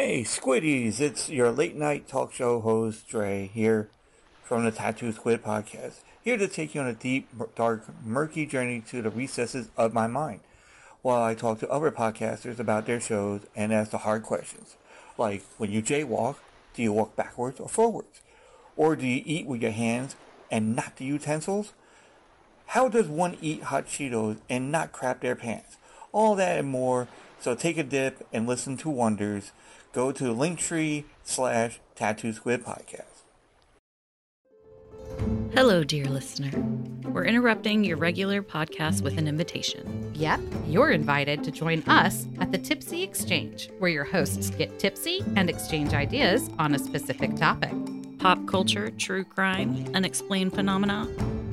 Hey, Squiddies! It's your late night talk show host, Dre, here from the Tattoo Squid podcast. Here to take you on a deep, dark, murky journey to the recesses of my mind while I talk to other podcasters about their shows and ask the hard questions. Like, when you jaywalk, do you walk backwards or forwards? Or do you eat with your hands and not the utensils? How does one eat hot Cheetos and not crap their pants? All that and more. So take a dip and listen to wonders. Go to Linktree slash Tattoo Squid Podcast. Hello, dear listener. We're interrupting your regular podcast with an invitation. Yep, you're invited to join us at the Tipsy Exchange, where your hosts get tipsy and exchange ideas on a specific topic. Pop culture, true crime, unexplained phenomena.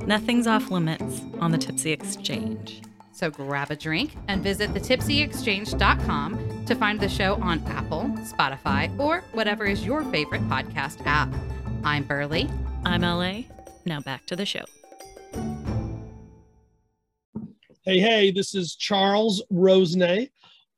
Nothing's off limits on the Tipsy Exchange. So grab a drink and visit thetipsyexchange.com to find the show on Apple, Spotify, or whatever is your favorite podcast app. I'm Burley. I'm LA. Now back to the show. Hey, hey, this is Charles Rosenay,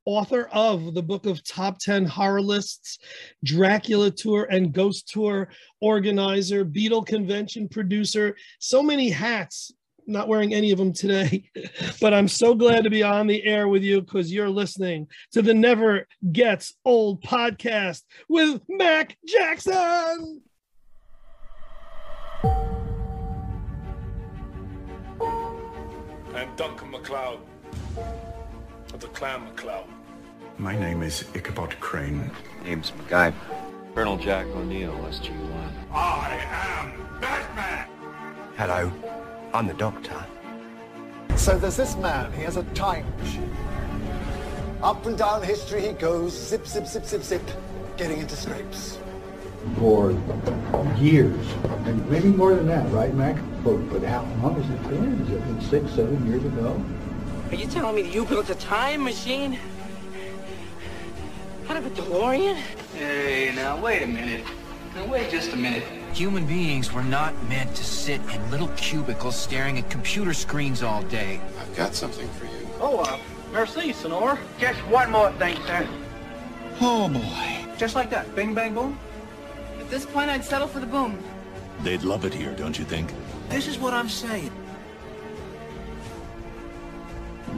author of the book of Top 10 Horror Lists, Dracula Tour and Ghost Tour organizer, Beatle Convention producer, so many hats. Not wearing any of them today, but I'm so glad to be on the air with you because you're listening to the Never Gets Old podcast with Mac Jackson. I'm Duncan MacLeod of the Clan MacLeod. My name is Ichabod Crane. Name's MacGyver. Colonel Jack O'Neill, SG-1. I am Batman! Hello, I'm the Doctor. So there's this man, he has a time machine. Up and down history he goes, zip, zip, zip, zip, zip, getting into scrapes. for years, and maybe more than that, right, Mac? But, but how long has it been? Has it been six, seven years ago? Are you telling me that you built a time machine? Out of a DeLorean? Hey, now wait a minute. Now wait just a minute. Human beings were not meant to sit in little cubicles staring at computer screens all day. I've got something for you. Oh, uh, merci, Sonor. Just one more thing, sir. Oh boy. Just like that. Bing, bang, boom. At this point, I'd settle for the boom. They'd love it here, don't you think? This is what I'm saying.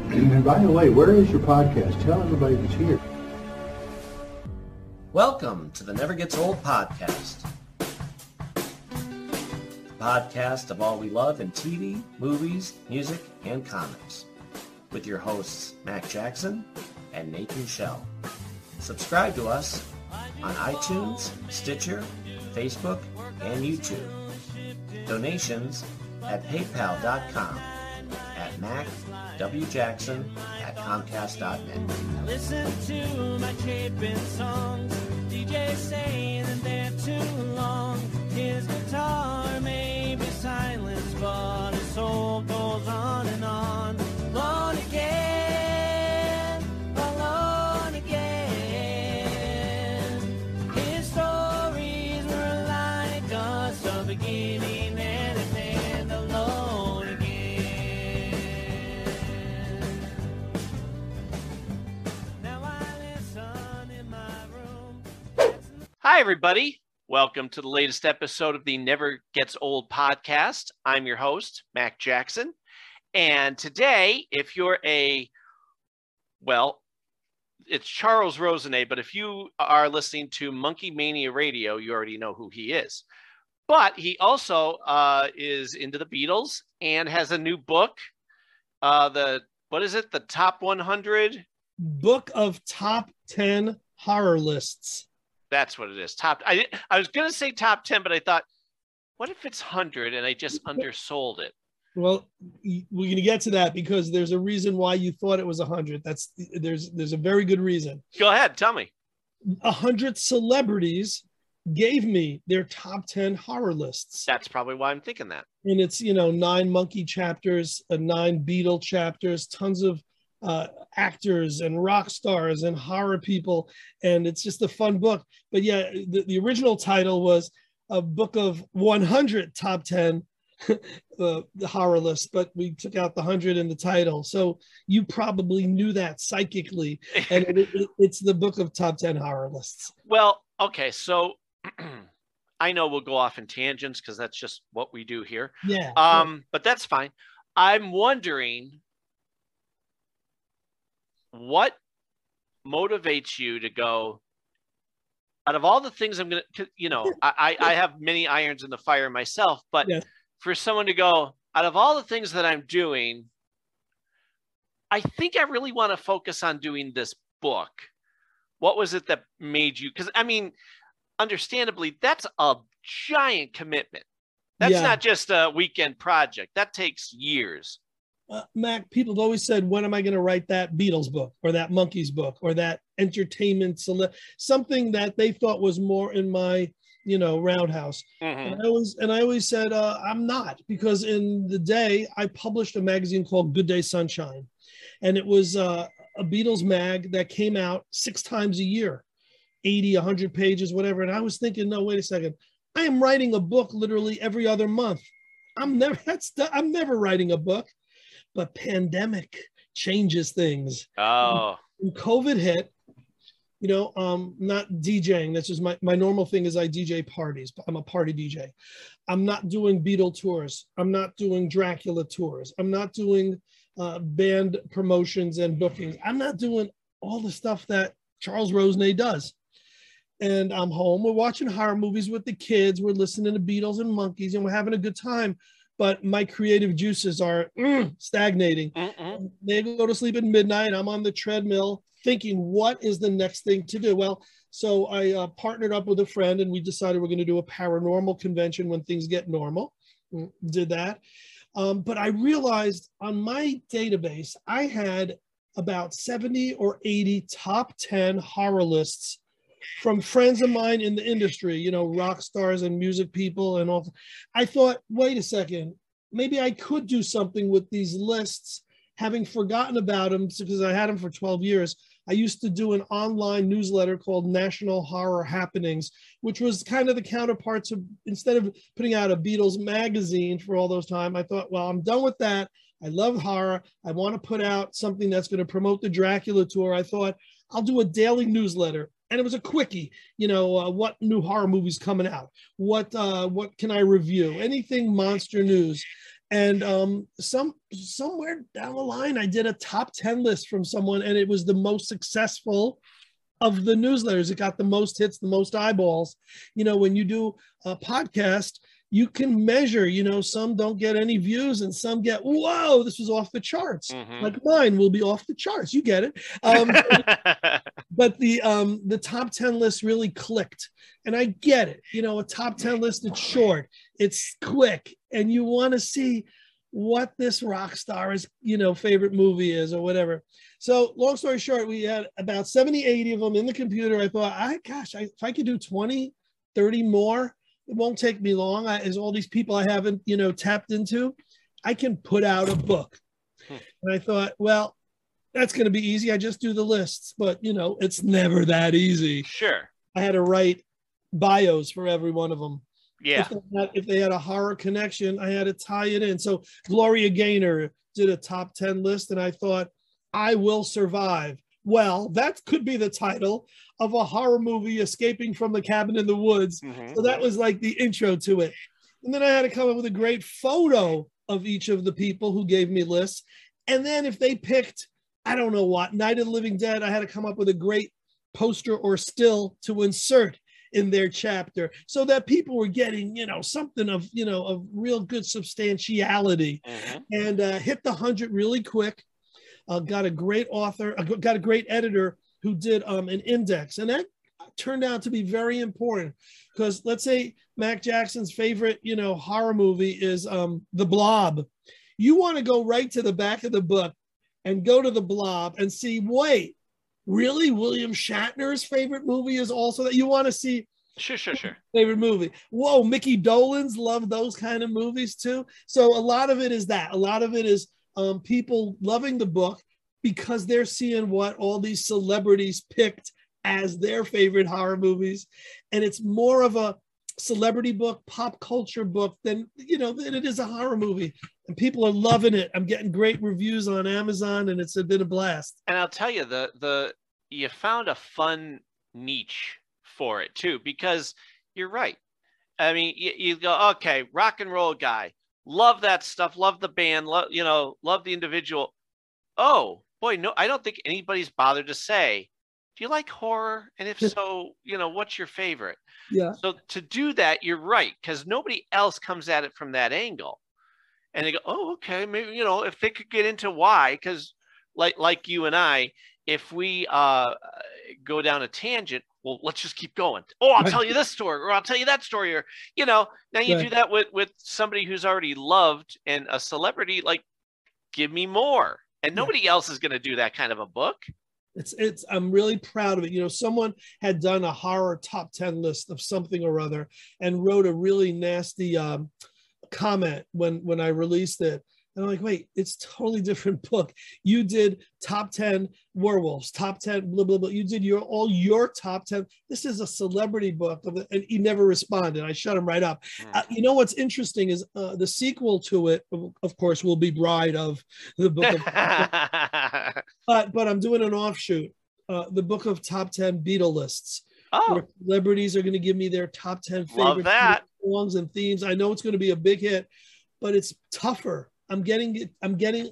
And by the way, where is your podcast? Tell everybody that's here. Welcome to the Never Gets Old podcast. Podcast of all we love in TV, movies, music, and comics. With your hosts, Mac Jackson and Nathan Shell. Subscribe to us on iTunes, Stitcher, Facebook, and YouTube. Donations at paypal.com at macwjackson at comcast.net. Listen to my chapin songs. DJ saying they're too long. His guitar silenced, but his soul goes on and on. Alone again, alone again. His stories were like us, a beginning and an end. Alone again. Now I listen in my room. Hi, everybody. Welcome to the latest episode of the Never Gets Old podcast. I'm your host, Mac Jackson. And today, if you're a, well, it's Charles Rosenay, but if you are listening to Monkee Mania Radio, you already know who he is. But he also uh, is into the Beatles and has a new book. Uh, the what is it? The top 100 Book of Top 10 Horror Lists. That's what it is. Top. I I was gonna say top ten, but I thought, what if it's hundred and I just undersold it? Well, we're going to get to that because there's a reason why you thought it was 100. That's there's there's a very good reason. Go ahead, tell me. A 100 celebrities gave me their top 10 horror lists. That's probably why I'm thinking that. and it's you know nine Monkee chapters uh, nine Beatle chapters tons of uh, actors and rock stars and horror people and it's just a fun book but yeah the, the original title was a book of 100 top 10 uh, the horror list, but we took out the hundred in the title. So you probably knew that psychically, and it, it, it's the book of top ten horror lists. Well, okay, so I know we'll go off in tangents because that's just what we do here. Yeah. Um, but that's fine. I'm wondering what motivates you to go out of all the things I'm gonna, you know, I I have many irons in the fire myself, but Yeah. for someone to go out of all the things that I'm doing, I think I really want to focus on doing this book. What was it that made you? Because I mean, understandably, that's a giant commitment. That's Yeah. not just a weekend project. That takes years. Uh, Mac, people have always said, when am I going to write that Beatles book or that Monkees book or that entertainment, something that they thought was more in my, you know, roundhouse. Mm-hmm. And I always, and I always said, uh, I'm not because in the day I published a magazine called Good Day Sunshine. And it was uh, a Beatles mag that came out six times a year, 80, 100 pages, whatever. And I was thinking, no, wait a second. I am writing a book literally every other month. I'm never, that's, I'm never writing a book but pandemic changes things. Oh, When COVID hit, you know, um, not DJing. That's just my, my normal thing is I DJ parties. I'm a party DJ. I'm not doing Beatle tours. I'm not doing Dracula tours. I'm not doing uh, band promotions and bookings. I'm not doing all the stuff that Charles Rosenay does. And I'm home. We're watching horror movies with the kids. We're listening to Beatles and Monkees, and we're having a good time. But my creative juices are mm, stagnating. They go to sleep at midnight. I'm on the treadmill thinking, what is the next thing to do? Well, so I uh, partnered up with a friend and we decided we're going to do a paranormal convention when things get normal. Mm, Did that. Um, but I realized on my database, I had about 70 or 80 top 10 horror lists from friends of mine in the industry, you know, rock stars and music people and all. I thought, wait a second, maybe I could do something with these lists, having forgotten about them because I had them for 12 years. I used to do an online newsletter called National Horror Happenings, which was kind of the counterpart to instead of putting out a Beatles magazine for all those time, I thought, well, I'm done with that. I love horror. I want to put out something that's going to promote the Dracula tour. I thought I'll do a daily newsletter. And it was a quickie, you know, uh, what new horror movies coming out? What uh, what can I review? Anything monster news? And um, some somewhere down the line, I did a top 10 list from someone, and it was the most successful of the newsletters. It got the most hits, the most eyeballs. You know, when you do a podcast, you can measure, you know, some don't get any views and some get, whoa, this was off the charts. Mhm. Like mine will be off the charts. You get it. Um, but the um the top 10 list really clicked. And i get it you know a top 10 list it's short it's quick and you want to see what this rock star's you know favorite movie is or whatever. So long story short we had about 70 80 of them in the computer. I thought i gosh I, if i could do 20 30 more it won't take me long. I, as all these people i haven't you know tapped into. I can put out a book. And i thought well that's going to be easy. I just do the lists, but you know, it's never that easy. Sure. I had to write bios for every one of them. Yeah. If they, had, if they had a horror connection, I had to tie it in. So Gloria Gaynor did a top 10 list, and I thought, I will survive. Well, that could be the title of a horror movie, Escaping from the Cabin in the Woods. Mm-hmm. So that was like the intro to it. And then I had to come up with a great photo of each of the people who gave me lists. And then if they picked, I don't know what, Night of the Living Dead, I had to come up with a great poster or still to insert in their chapter so that people were getting, you know, something of, you know, of real good substantiality and uh, hit the 100 really quick. Uh, got a great author, uh, got a great editor who did um, an index. And that turned out to be very important because let's say Mac Jackson's favorite, you know, horror movie is um, The Blob. You want to go right to the back of the book and go to The Blob and see, wait, really? William Shatner's favorite movie is also that you want to see Sure, sure, sure. favorite movie. Whoa, Mickey Dolenz's love those kind of movies too. So a lot of it is that. A lot of it is um, people loving the book because they're seeing what all these celebrities picked as their favorite horror movies, and it's more of a celebrity book, pop culture book then you know than it is a horror movie. And people are loving it. I'm getting great reviews on Amazon, and it's been a blast. And I'll tell you, the the you found a fun niche for it too, because you're right. I mean, you, you go, okay, rock and roll guy, love that stuff, love the band, love you know, love the individual. Oh boy, no, I don't think anybody's bothered to say, do you like horror? And if so, you know, what's your favorite? Yeah. So to do that, you're right, because nobody else comes at it from that angle. And they go, oh, okay, maybe you know, if they could get into why, because like like you and I, if we uh, go down a tangent, well, let's just keep going. Oh, I'll tell you this story, or I'll tell you that story, or you know, now you Right. do that with with somebody who's already loved and a celebrity. Like, give me more, and nobody else is going to do that kind of a book. It's it's I'm really proud of it. You know, someone had done a horror top 10 list of something or other and wrote a really nasty um, comment when when I released it. And I'm like, wait, it's totally different book. You did top 10 werewolves, top 10, blah, blah, blah. You did your all your top 10. This is a celebrity book. Of the, and he never responded. I shut him right up. Uh, you know what's interesting is uh, the sequel to it, of- of course, will be Bride of the book of but but I'm doing an offshoot. Uh, the book of top 10 Beatle lists. Oh. Where celebrities are going to give me their top 10 favorite. Songs and themes. I know it's going to be a big hit, but it's tougher. I'm getting. I'm getting.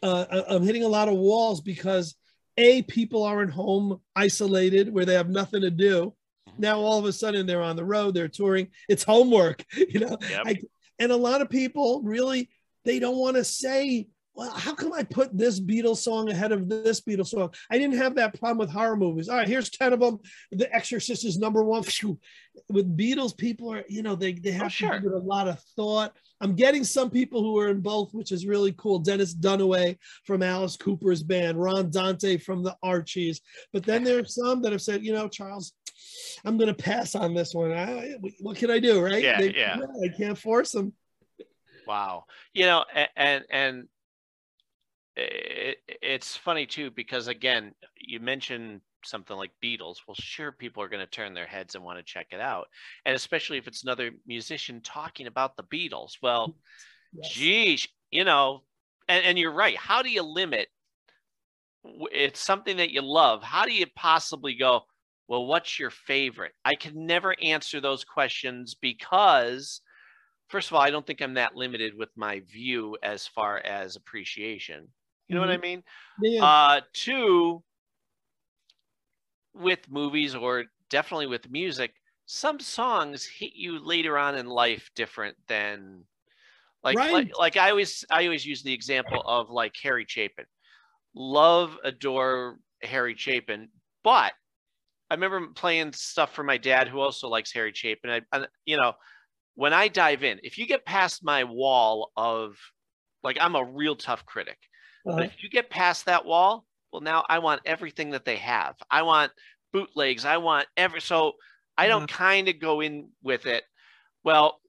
Uh, I- I'm hitting a lot of walls because a people aren't home isolated where they have nothing to do. Now all of a sudden they're on the road, they're touring. It's homework, you know. Yep. I, and a lot of people really they don't want to say well, how come I put this Beatles song ahead of this Beatles song? I didn't have that problem with horror movies. All right, here's 10 of them. The Exorcist is number one. With Beatles, people are, you know, they, they oh, have to give it a lot of thought. I'm getting some people who are in both, which is really cool. Dennis Dunaway from Alice Cooper's band, Ron Dante from the Archies. But then there are some that have said, you know, Charles, I'm going to pass on this one. I, what can I do, right? Yeah, They- yeah. I can't force them. Wow. You know, a- and and it, it's funny too because again, you mentioned something like Beatles. Well, sure, people are going to turn their heads and want to check it out, and especially if it's another musician talking about the Beatles. Well, geez, you know, and and you're right. How do you limit? It's something that you love. How do you possibly go? Well, what's your favorite? I can never answer those questions because first of all, I don't think I'm that limited with my view as far as appreciation. You know what I Mhm. mean? Yeah. Uh, two, with movies or definitely with music, some songs hit you later on in life different than like Right. like, like I always I always use the example of like Harry Chapin. Love, adore Harry Chapin, but I remember playing stuff for my dad who also likes Harry Chapin. I, I you know, when I dive in, if you get past my wall of like I'm a real tough critic. Uh-huh. But if you get past that wall, well now I want everything that they have. I want bootlegs. I want every so I don't kind of go in with it. Well,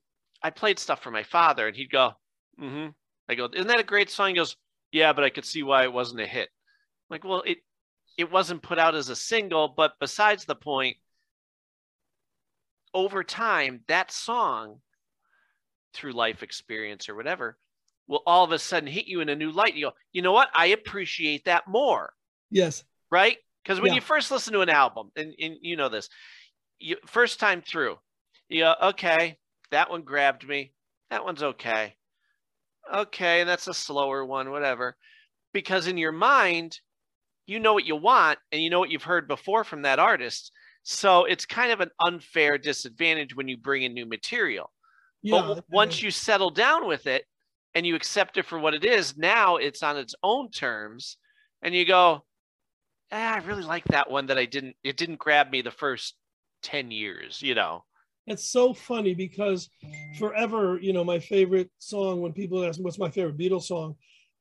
I played stuff for my father and he'd go, mm-hmm. I go, isn't that a great song? He goes, Yeah, but I could see why it wasn't a hit. I'm like, well, it it wasn't put out as a single, but besides the point, over time, that song, through life experience or whatever, will all of a sudden hit you in a new light. You go, you know what? I appreciate that more, Yes. right? Because when Yeah. you first listen to an album, and, and you know this, you first time through, you go, okay, that one grabbed me. That one's okay. Okay, and that's a slower one, whatever. Because in your mind, you know what you want and you know what you've heard before from that artist. So it's kind of an unfair disadvantage when you bring in new material. Yeah, but once you settle down with it and you accept it for what it is, now it's on its own terms, and you go, ah, I really like that one that I didn't. It didn't grab me the first ten years, you know. It's so funny because forever, you know, my favorite song, when people ask me what's my favorite Beatles song,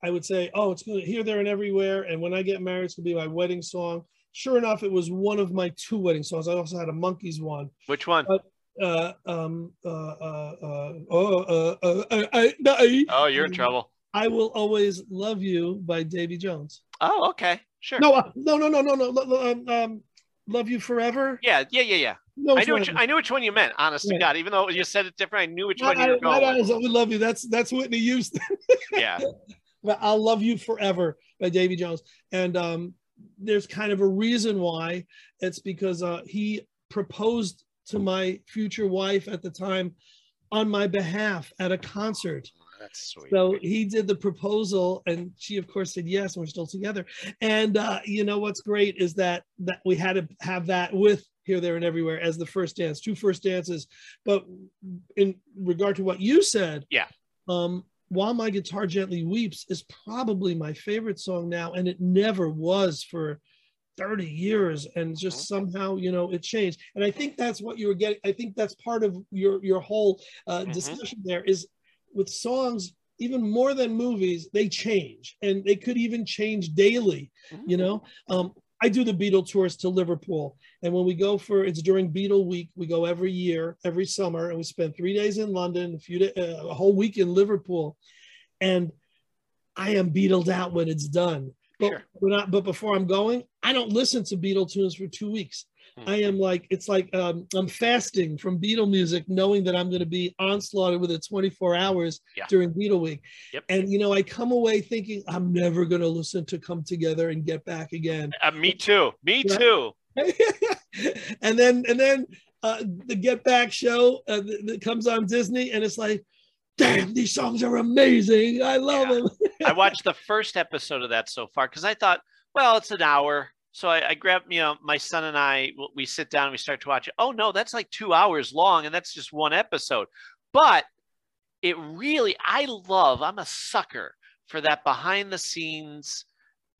I would say, oh, it's going to here, there, and everywhere. And when I get married, it's going to be my wedding song. Sure enough, it was one of my two wedding songs. I also had a Monkees one. Which one? But, uh, um, uh, uh, uh, oh, uh, uh, uh, I, I, Oh, you're in trouble. I will always love you by Davy Jones. Oh, okay, sure. No, no, no, no, no, no. Um, um, love you forever. Yeah, yeah, yeah, yeah. know I knew which. I knew which one you meant. Honest to God, even though you said it different, I knew which one I, you were I, going. I, with. we love you. That's that's Whitney Houston. Yeah, but I'll love you forever by Davy Jones. And um, there's kind of a reason why. It's because uh, he proposed to my future wife at the time on my behalf at a concert. that's sweet. So he did the proposal, and she, of course, said yes, and we're still together. And uh, you know what's great is that that we had to have that with here, there, and everywhere as the first dance, two first dances. But in regard to what you said, Yeah. um, while my guitar gently weeps is probably my favorite song now, and it never was for 30 years and just somehow you know it changed. And i think that's what you were getting i think that's part of your your whole uh, Mhm. discussion there is with songs even more than movies they change. And they could even change daily you know? Um, i do the beatle tours to liverpool. And when we go for it's during beatle week we go every year every summer and we spend three days in london a few da- uh, a whole week in liverpool. And i am beatled out when it's done. But Sure. when I, but before i'm going i don't listen to beatle tunes for two weeks Hmm. I am like it's like um, I'm fasting from Beatle music, knowing that I'm going to be onslaughted with it 24 hours Yeah. during Beatle week. Yep. And you know, I come away thinking I'm never going to listen to "Come Together" and "Get Back Again." Uh, me too. Me Yeah. too. and then and then uh, the Get Back show uh, that, that comes on Disney, and it's like, damn, these songs are amazing. I love Yeah. them. I watched the first episode of that so far because I thought, well, it's an hour. So I, I grabbed, you know, my son and I, we sit down and we start to watch it. Oh, no, that's like two hours long and that's just one episode. But it really, I love, I'm a sucker for that behind the scenes,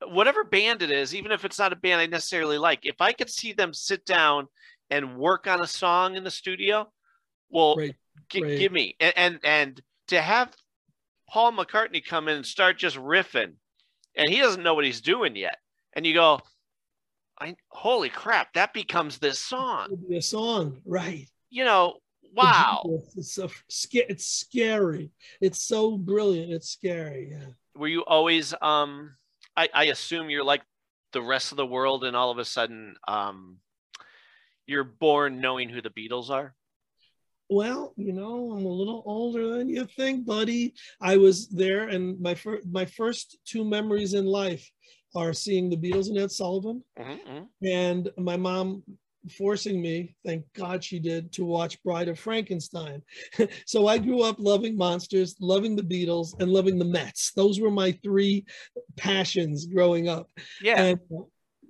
whatever band it is, even if it's not a band I necessarily like. If I could see them sit down and work on a song in the studio, well, Right, gi- right. give me. And, and, and to have Paul McCartney come in and start just riffing, and he doesn't know what he's doing yet. And you go, I holy crap, that becomes this song. Be a song, right? You know, wow. It's so It's scary. It's so brilliant. It's scary. Yeah. Were you always um I, I assume you're like the rest of the world and all of a sudden um you're born knowing who the Beatles are? Well, you know, I'm a little older than you think, buddy. I was there, and my first my first two memories in life are seeing the Beatles and Ed Sullivan, Mhm. and my mom forcing me, thank God she did, to watch Bride of Frankenstein. so I grew up loving monsters, loving the Beatles, and loving the Mets. Those were my three passions growing up. Yeah. And,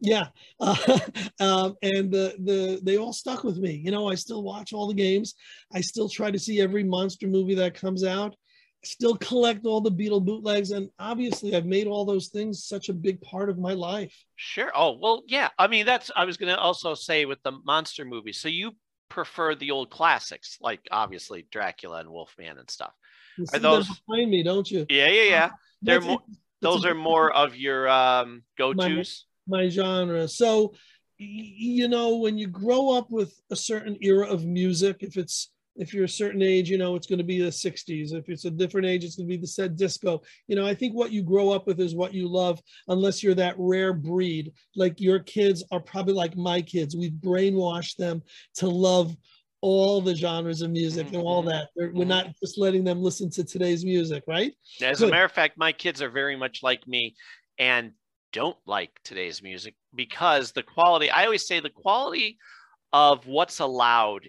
yeah, uh, um, and the the they all stuck with me. You know, I still watch all the games. I still try to see every monster movie that comes out. I still collect all the Beatle bootlegs, and obviously, I've made all those things such a big part of my life. Sure. Oh, well, yeah. I mean, that's I was going to also say with the monster movies. So you prefer the old classics like obviously Dracula and Wolfman and stuff. You Are those behind me, don't you? Yeah, yeah, yeah. They're more those are more of your um go-tos. My genre. So, you know, when you grow up with a certain era of music, if it's if you're a certain age, you know, it's going to be the 60s. If it's a different age, it's going to be the said disco. You know, I think what you grow up with is what you love, unless you're that rare breed. Like your kids are probably like my kids. We've brainwashed them to love all the genres of music and all that. We're, we're mm-hmm. not just letting them listen to today's music, right? As a matter of fact, my kids are very much like me and don't like today's music because the quality, I always say the quality of what's allowed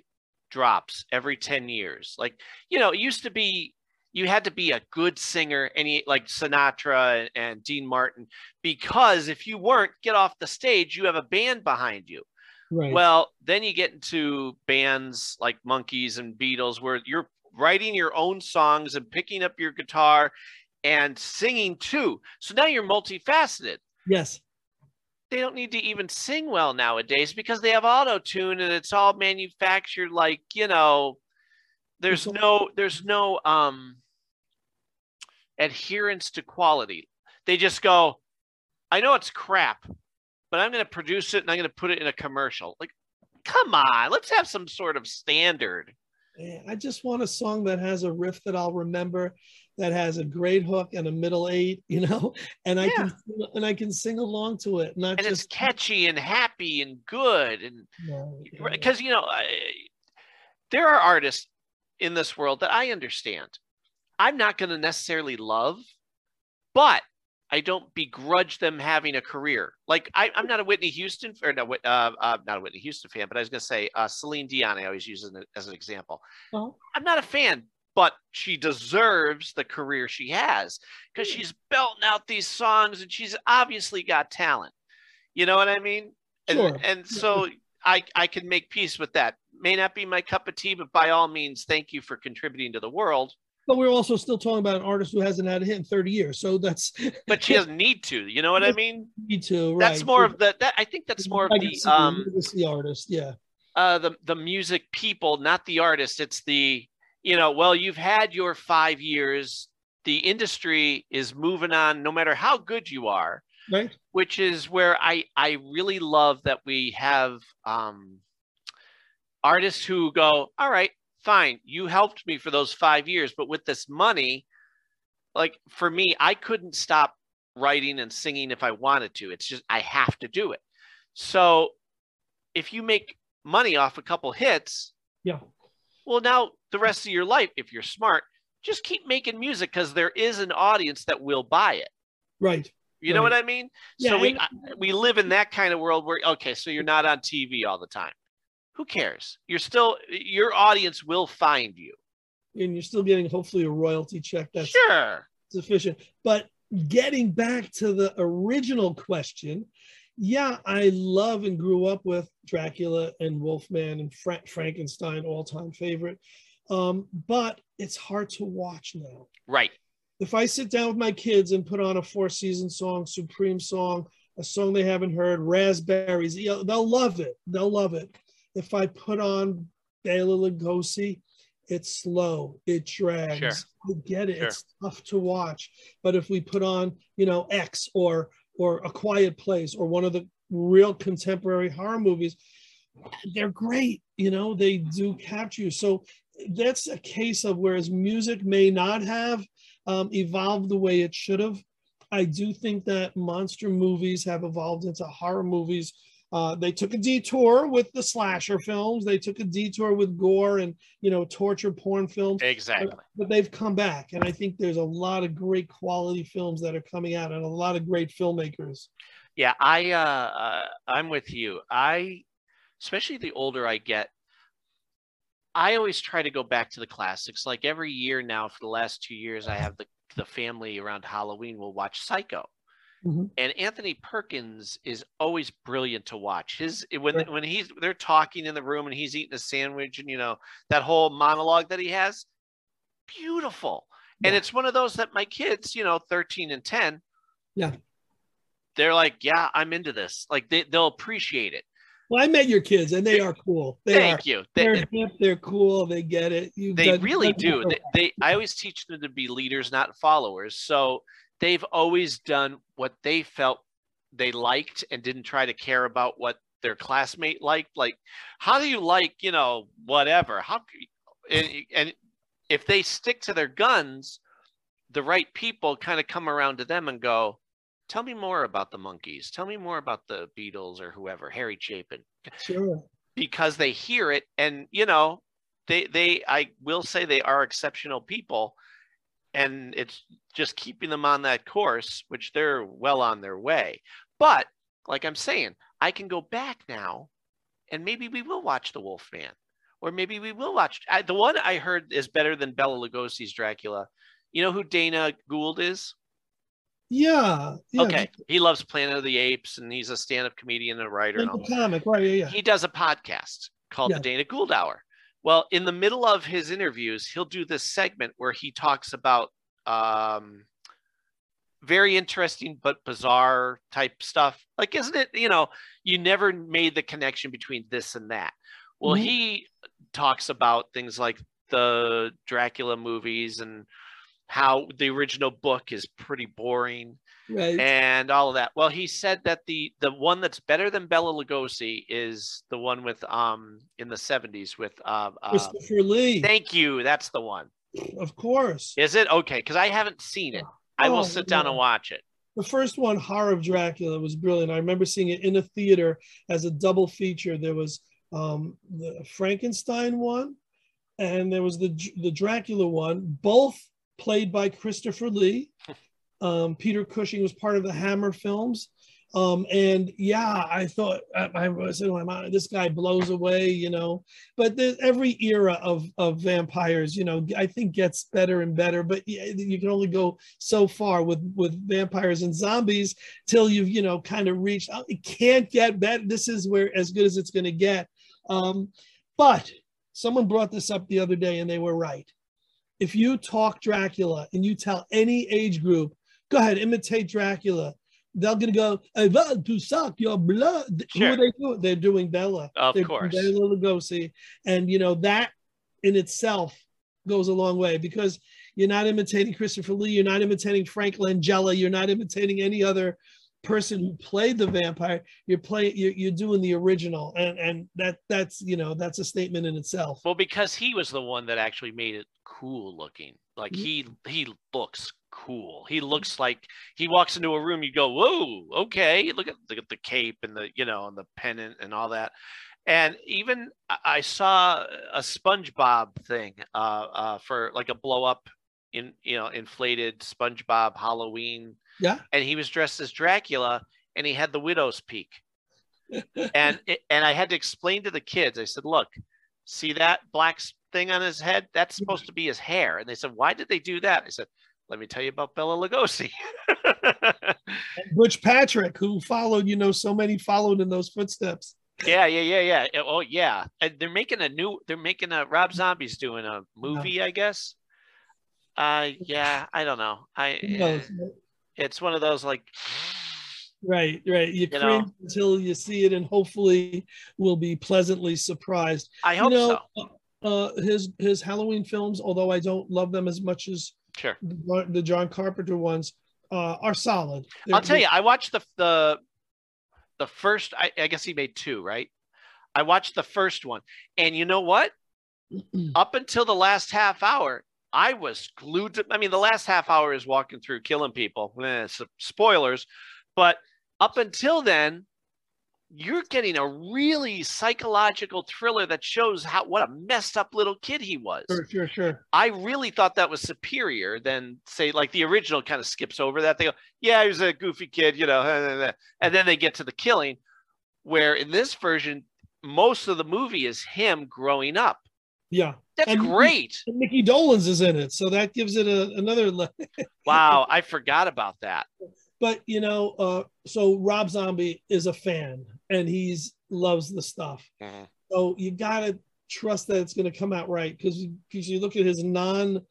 drops every 10 years. Like, you know, it used to be you had to be a good singer, any like Sinatra and, and Dean Martin, because if you weren't, get off the stage, you have a band behind you. Right. Well, then you get into bands like Monkees and Beatles where you're writing your own songs and picking up your guitar and singing too. So now you're multifaceted. Yes. They don't need to even sing well nowadays because they have auto tune and it's all manufactured like, you know, there's no there's no um adherence to quality. They just go, I know it's crap, but I'm going to produce it and I'm going to put it in a commercial. Like, come on, let's have some sort of standard. Yeah, I just want a song that has a riff that I'll remember that has a great hook and a middle eight, you know, and I Yeah. can and I can sing along to it, not and it's just catchy and happy and good and No, because you know I, there are artists in this world that i understand. I'm not going to necessarily love but i don't begrudge them having a career. Like I, i'm not a whitney houston or no, uh, uh, not a whitney houston fan but i was going to say uh, celine dion i always use as an, as an example. Oh. i'm not a fan but she deserves the career she has because she's belting out these songs and she's obviously got talent you know what i mean and, Sure. and so I, I can make peace with that. May not be my cup of tea, but by all means, thank you for contributing to the world. but we're also still talking about an artist who hasn't had a hit in 30 years. So that's But she doesn't need to. You know what I mean? me too. That's right. more of the. That I think that's more of the um the artist. Yeah. uh the the music people, not the artist. It's the you know. Well, you've had your five years. The industry is moving on, no matter how good you are. Right. which is where I I really love that we have um, artists who go, all right, fine, you helped me for those five years, but with this money, like for me, I couldn't stop writing and singing if I wanted to. It's just I have to do it. So if you make money off a couple hits, Yeah. Well, now the rest of your life, if you're smart, just keep making music because there is an audience that will buy it. Right. You know what I mean? Yeah, so we I- we live in that kind of world where okay, so you're not on TV all the time. Who cares? You're still your audience will find you. And you're still getting hopefully a royalty check that's Sure. sufficient. But getting back to the original question, yeah, I love and grew up with Dracula and Wolfman and Fra- Frankenstein, all time favorite. Um, but it's hard to watch now. Right. If I sit down with my kids and put on a four season song, Supreme song, a song they haven't heard, Raspberries, you know, they'll love it. They'll love it. If I put on Bela Lugosi, it's slow, it drags. Sure. I get it. Sure. It's tough to watch. But if we put on, you know, X or or A Quiet Place or one of the real contemporary horror movies, they're great. You know, they do capture you. So that's a case of whereas music may not have um, evolved the way it should have. I do think that monster movies have evolved into horror movies. Uh, they took a detour with the slasher films. They took a detour with gore and you know torture porn films. Exactly. But, but they've come back, and I think there's a lot of great quality films that are coming out, and a lot of great filmmakers. Yeah, I uh, uh I'm with you. I especially the older I get, I always try to go back to the classics. Like every year now for the last 2 years I have the the family around Halloween will watch Psycho. Mhm. And Anthony Perkins is always brilliant to watch. His when Right. when he's they're talking in the room and he's eating a sandwich and you know that whole monologue that he has, beautiful. And it's one of those that my kids, you know, 13 and 10, Yeah. they're like, yeah, I'm into this. Like they, they'll appreciate it. Well, I met your kids, and they are cool. They Thank are. you. They, They're they, hip. They're cool. They get it. You've they done- really do. They, they, I always teach them to be leaders, not followers. So they've always done what they felt they liked and didn't try to care about what their classmate liked. Like, how do you like, you know, whatever? How and, and if they stick to their guns, the right people kind of come around to them and go, "Tell me more about the Monkees. Tell me more about the Beatles or whoever, Harry Chapin." Sure. because they hear it and you know they they i will say they are exceptional people and it's just keeping them on that course which they're well on their way but like i'm saying i can go back now and maybe we will watch the wolfman or maybe we will watch I, the one i heard is better than Bela Lugosi's dracula you know who dana gould is Yeah. yeah. okay he loves planet of the apes and he's a stand-up comedian and a writer and all comic, right? Yeah, yeah. he does a podcast called Yeah. the Dana Gould Hour. Well, in the middle of his interviews, he'll do this segment where he talks about um, very interesting but bizarre type stuff. Like, isn't it, you know, you never made the connection between this and that. Well, Mhm. he talks about things like the Dracula movies and how the original book is pretty boring Right. and all of that. Well, he said that the the one that's better than Bela Lugosi is the one with um in the seventies with uh, uh Christopher Lee. thank you, that's the one. Of course. Is it okay? Because I haven't seen it. I will Oh, sit down and watch it. The first one, Horror of Dracula, was brilliant. I remember seeing it in a theater as a double feature. There was um, the Frankenstein one, and there was the the Dracula one, both played by Christopher Lee. Um, Peter Cushing was part of the Hammer films. Um, and yeah, I thought I, I said, "Oh, my, this guy blows away, you know. But every era of of vampires, you know, I think gets better and better. But you can only go so far with with vampires and zombies till you've you know kind of reached. oh, It can't get better. This is where as good as it's going to get. Um, but someone brought this up the other day, and they were right. If you talk Dracula and you tell any age group, go ahead, imitate Dracula. They're gonna go, I want to suck your blood. Who Sure. are they doing? They're doing Bela. Of They're course. Bela Lugosi. And you know, that in itself goes a long way because you're not imitating Christopher Lee, you're not imitating Frank Langella, you're not imitating any other person who played the vampire. You're playing you're, you're doing the original. And and that that's you know, that's a statement in itself. Well, because he was the one that actually made it cool looking. Like Mhm. he he looks cool. He looks like he walks into a room. You go, whoa, okay. Look at look at the cape and the you know and the pennant and all that. And even I- I saw a SpongeBob thing uh, uh, for like a blow up in you know inflated SpongeBob Halloween, Yeah. and he was dressed as Dracula, and he had the widow's peak and it, and I had to explain to the kids. I said, "Look, see that black thing on his head? That's supposed to be his hair." And they said, "Why did they do that?" I said, "Let me tell you about Bela Lugosi." Butch Patrick, who followed, you know, so many followed in those footsteps. yeah, yeah, yeah, yeah. Yeah, Oh, yeah. And they're making a new. They're making a Rob Zombie's doing a movie, I guess. Uh, yeah. I don't know. I. Knows? eh, It's one of those like. Right, right. You, You cringe know. until you see it, and hopefully will be pleasantly surprised. I You hope know, so. Uh, his his Halloween films, although I don't love them as much as Sure. the, the John Carpenter ones, uh, are solid. I'll tell you, I watched the the the first. I, I guess he made two, right? I watched the first one, and you know what? Up until the last half hour, I was glued to. I mean, the last half hour is walking through, killing people. Eh, spoilers, but up until then, you're getting a really psychological thriller that shows how what a messed up little kid he was. Sure, sure, sure. I really thought that was superior than say like the original kind of skips over that. They go, yeah, he was a goofy kid, you know, and then they get to the killing. Where in this version, most of the movie is him growing up. Yeah, That's And- great. and Mickey Dolenz is in it, so that gives it a, another. Wow, I forgot about that. But you know, uh, so Rob Zombie is a fan, and he's loves the stuff. Mhm. So you gotta trust that it's going to come out right because because you look at his non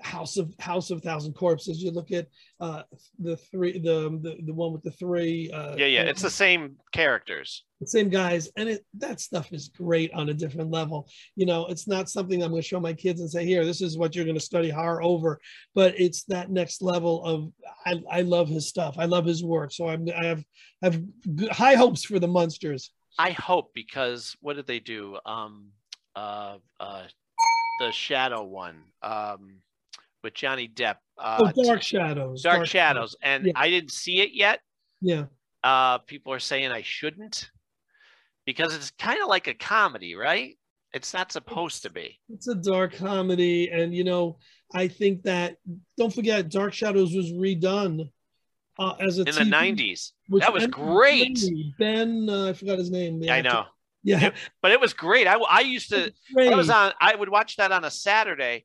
House of House of Thousand Corpses, you look at uh, the three the, the the one with the three. Uh, Yeah, yeah, it's the same characters. the same guys, and it that stuff is great on a different level. You know, it's not something I'm going to show my kids and say, "Here, this is what you're going to study horror over," but it's that next level of. I, I love his stuff. I love his work. So I'm I have I have high hopes for the monsters. I hope because what did they do? Um, uh, uh, the Shadow one, um, with Johnny Depp. Uh, oh, Dark Shadows. Dark, Shadows, and Yeah. I didn't see it yet. Yeah. Uh, people are saying I shouldn't because it's kind of like a comedy, right? It's not supposed to be. It's a dark comedy, and you know, I think that don't forget, Dark Shadows was redone uh, as a In the 90s. That was great. Ben, uh, I forgot his name. I know. Yeah, But it was great. I, I used to I was on I would watch that on a Saturday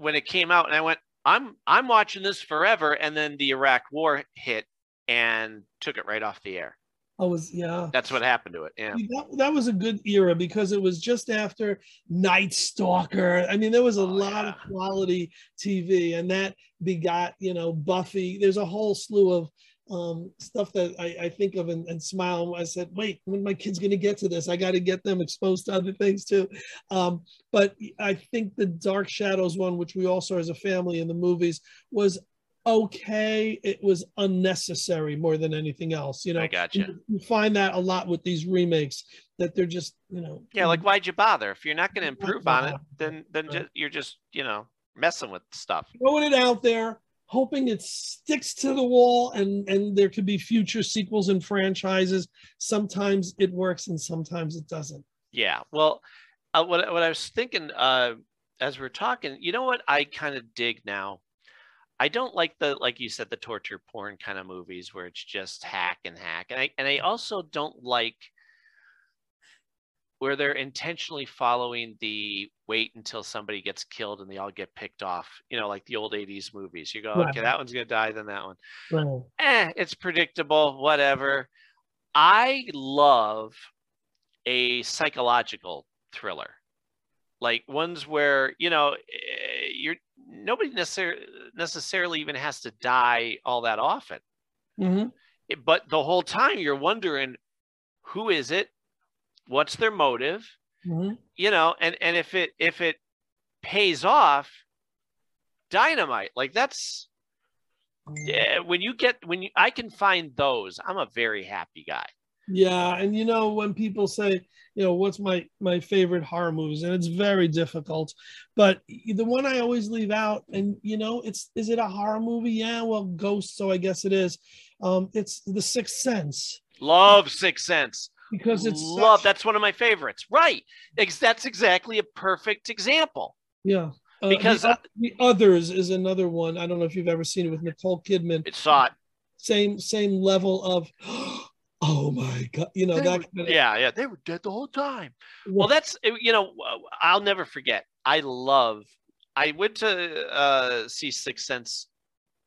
when it came out and I went I'm I'm watching this forever and then the Iraq war hit and took it right off the air. I was yeah. That's what happened to it. Yeah. That, that was a good era because it was just after Night Stalker. I mean, there was Oh, a lot of quality TV, and that begot, you know, Buffy. There's a whole slew of um, stuff that I, I think of and, and smile. I said, wait, when my kid's going to get to this? I got to get them exposed to other things too. Um, but I think the Dark Shadows one, which we all saw as a family in the movies, was okay. It was unnecessary more than anything else. You know, I gotcha. you, you find that a lot with these remakes that they're just, you know, Yeah, like why'd you bother? If you're not going to improve on it, then then Right. just, you're just, you know, messing with stuff. throwing it out there, hoping it sticks to the wall, and and there could be future sequels and franchises. Sometimes it works, and sometimes it doesn't. Yeah. Well, uh, what what I was thinking uh, as we're talking, you know what I kind of dig now. I don't like the like you said the torture porn kind of movies where it's just hack and hack, and I and I also don't like where they're intentionally following the wait until somebody gets killed and they all get picked off. You know, like the old '80s movies. You go, Right. okay, that one's gonna die, then that one. Right. Eh, it's predictable. Whatever. I love a psychological thriller like ones where you know eh, you're nobody necessarily necessarily even has to die all that often Mm-hmm. But the whole time you're wondering who is it what's their motive? Mm-hmm. you know and and if it if it pays off dynamite. Like that's yeah, when you get when you i can find those. I'm a very happy guy. Yeah, and you know when people say, you know, what's my my favorite horror movies, and it's very difficult, but the one I always leave out, and you know, it's is it a horror movie? Yeah, well, Ghost, so I guess it is. Um, it's The Sixth Sense. Love sixth sense because it's love such- that's one of my favorites right that's exactly a perfect example yeah. Uh, Because the, the others is another one. I don't know if you've ever seen it with Nicole Kidman. It's saw it. Same same level of, oh my god, you know They that. were- kind of- yeah yeah they were dead the whole time well that's uh, you know i'll never forget i love i went to uh see sixth sense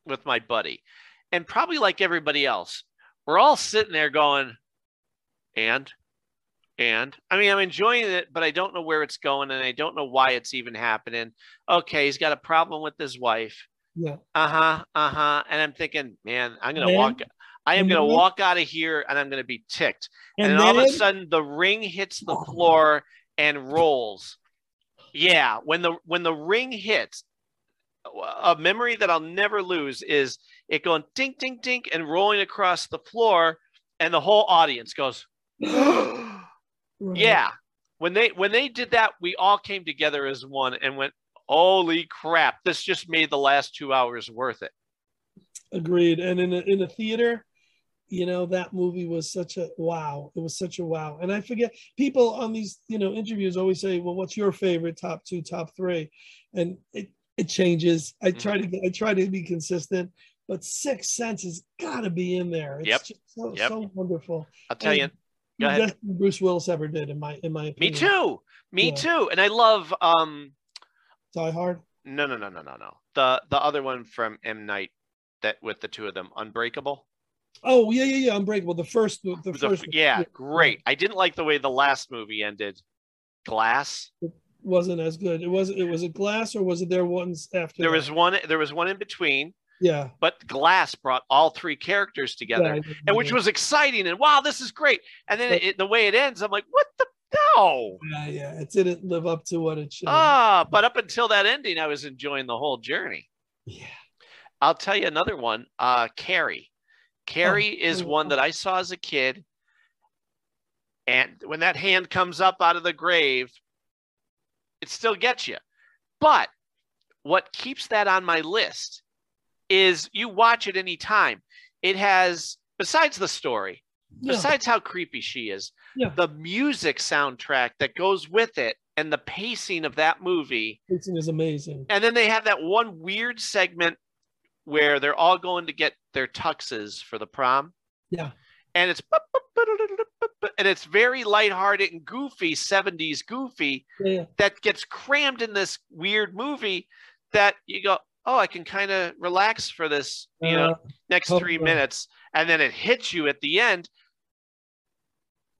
with my buddy and probably like everybody else we're all sitting there going and and i mean i'm enjoying it but i don't know where it's going and i don't know why it's even happening. Okay he's got a problem with his wife. Yeah. uh-huh uh-huh and i'm thinking man i'm gonna walk i am gonna walk out of here and i'm gonna be ticked. And, And then all of a sudden the ring hits the floor and rolls. Yeah when the when the ring hits a memory that i'll never lose is it going dink dink dink and rolling across the floor and the whole audience goes yeah when they when they did that we all came together as one and went holy crap this just made the last two hours worth it Agreed. And in a, in a theater, you know, that movie was such a wow. It was such a wow. And I forget people on these, you know, interviews always say, well, what's your favorite top two, top three? And it, it changes. I mm-hmm. try to get, I try to be consistent, but Sixth Sense has got to be in there. It's Yep. just so, Yep. so wonderful. I'll tell you- And go ahead. best Bruce Willis ever did, in my in my opinion. me too me Yeah. too and i love um Die Hard. no no no no no no the the other one from m night that with the two of them unbreakable Oh yeah, yeah, yeah. Unbreakable. The first, the, the first. yeah great i didn't like the way the last movie ended glass It wasn't as good. It was. It was a glass, or was it there ones after? there that? was one there was one in between Yeah. but glass brought all three characters together Yeah, and which was exciting and wow this is great and then But- it, the way it ends i'm like what the no Yeah, yeah. It didn't live up to what it should. ah but up until that ending i was enjoying the whole journey Yeah. i'll tell you another one uh carrie carrie is oh, one that i saw as a kid and when that hand comes up out of the grave it still gets you but what keeps that on my list is you watch it anytime it has besides the story Yeah. besides how creepy she is Yeah. the music soundtrack that goes with it and the pacing of that movie Pacing is amazing. and then they have that one weird segment where they're all going to get their tuxes for the prom Yeah. and it's and it's very lighthearted and goofy 70s goofy Yeah. that gets crammed in this weird movie that you go oh i can kind of relax for this you know Uh, next three minutes and then it hits you at the end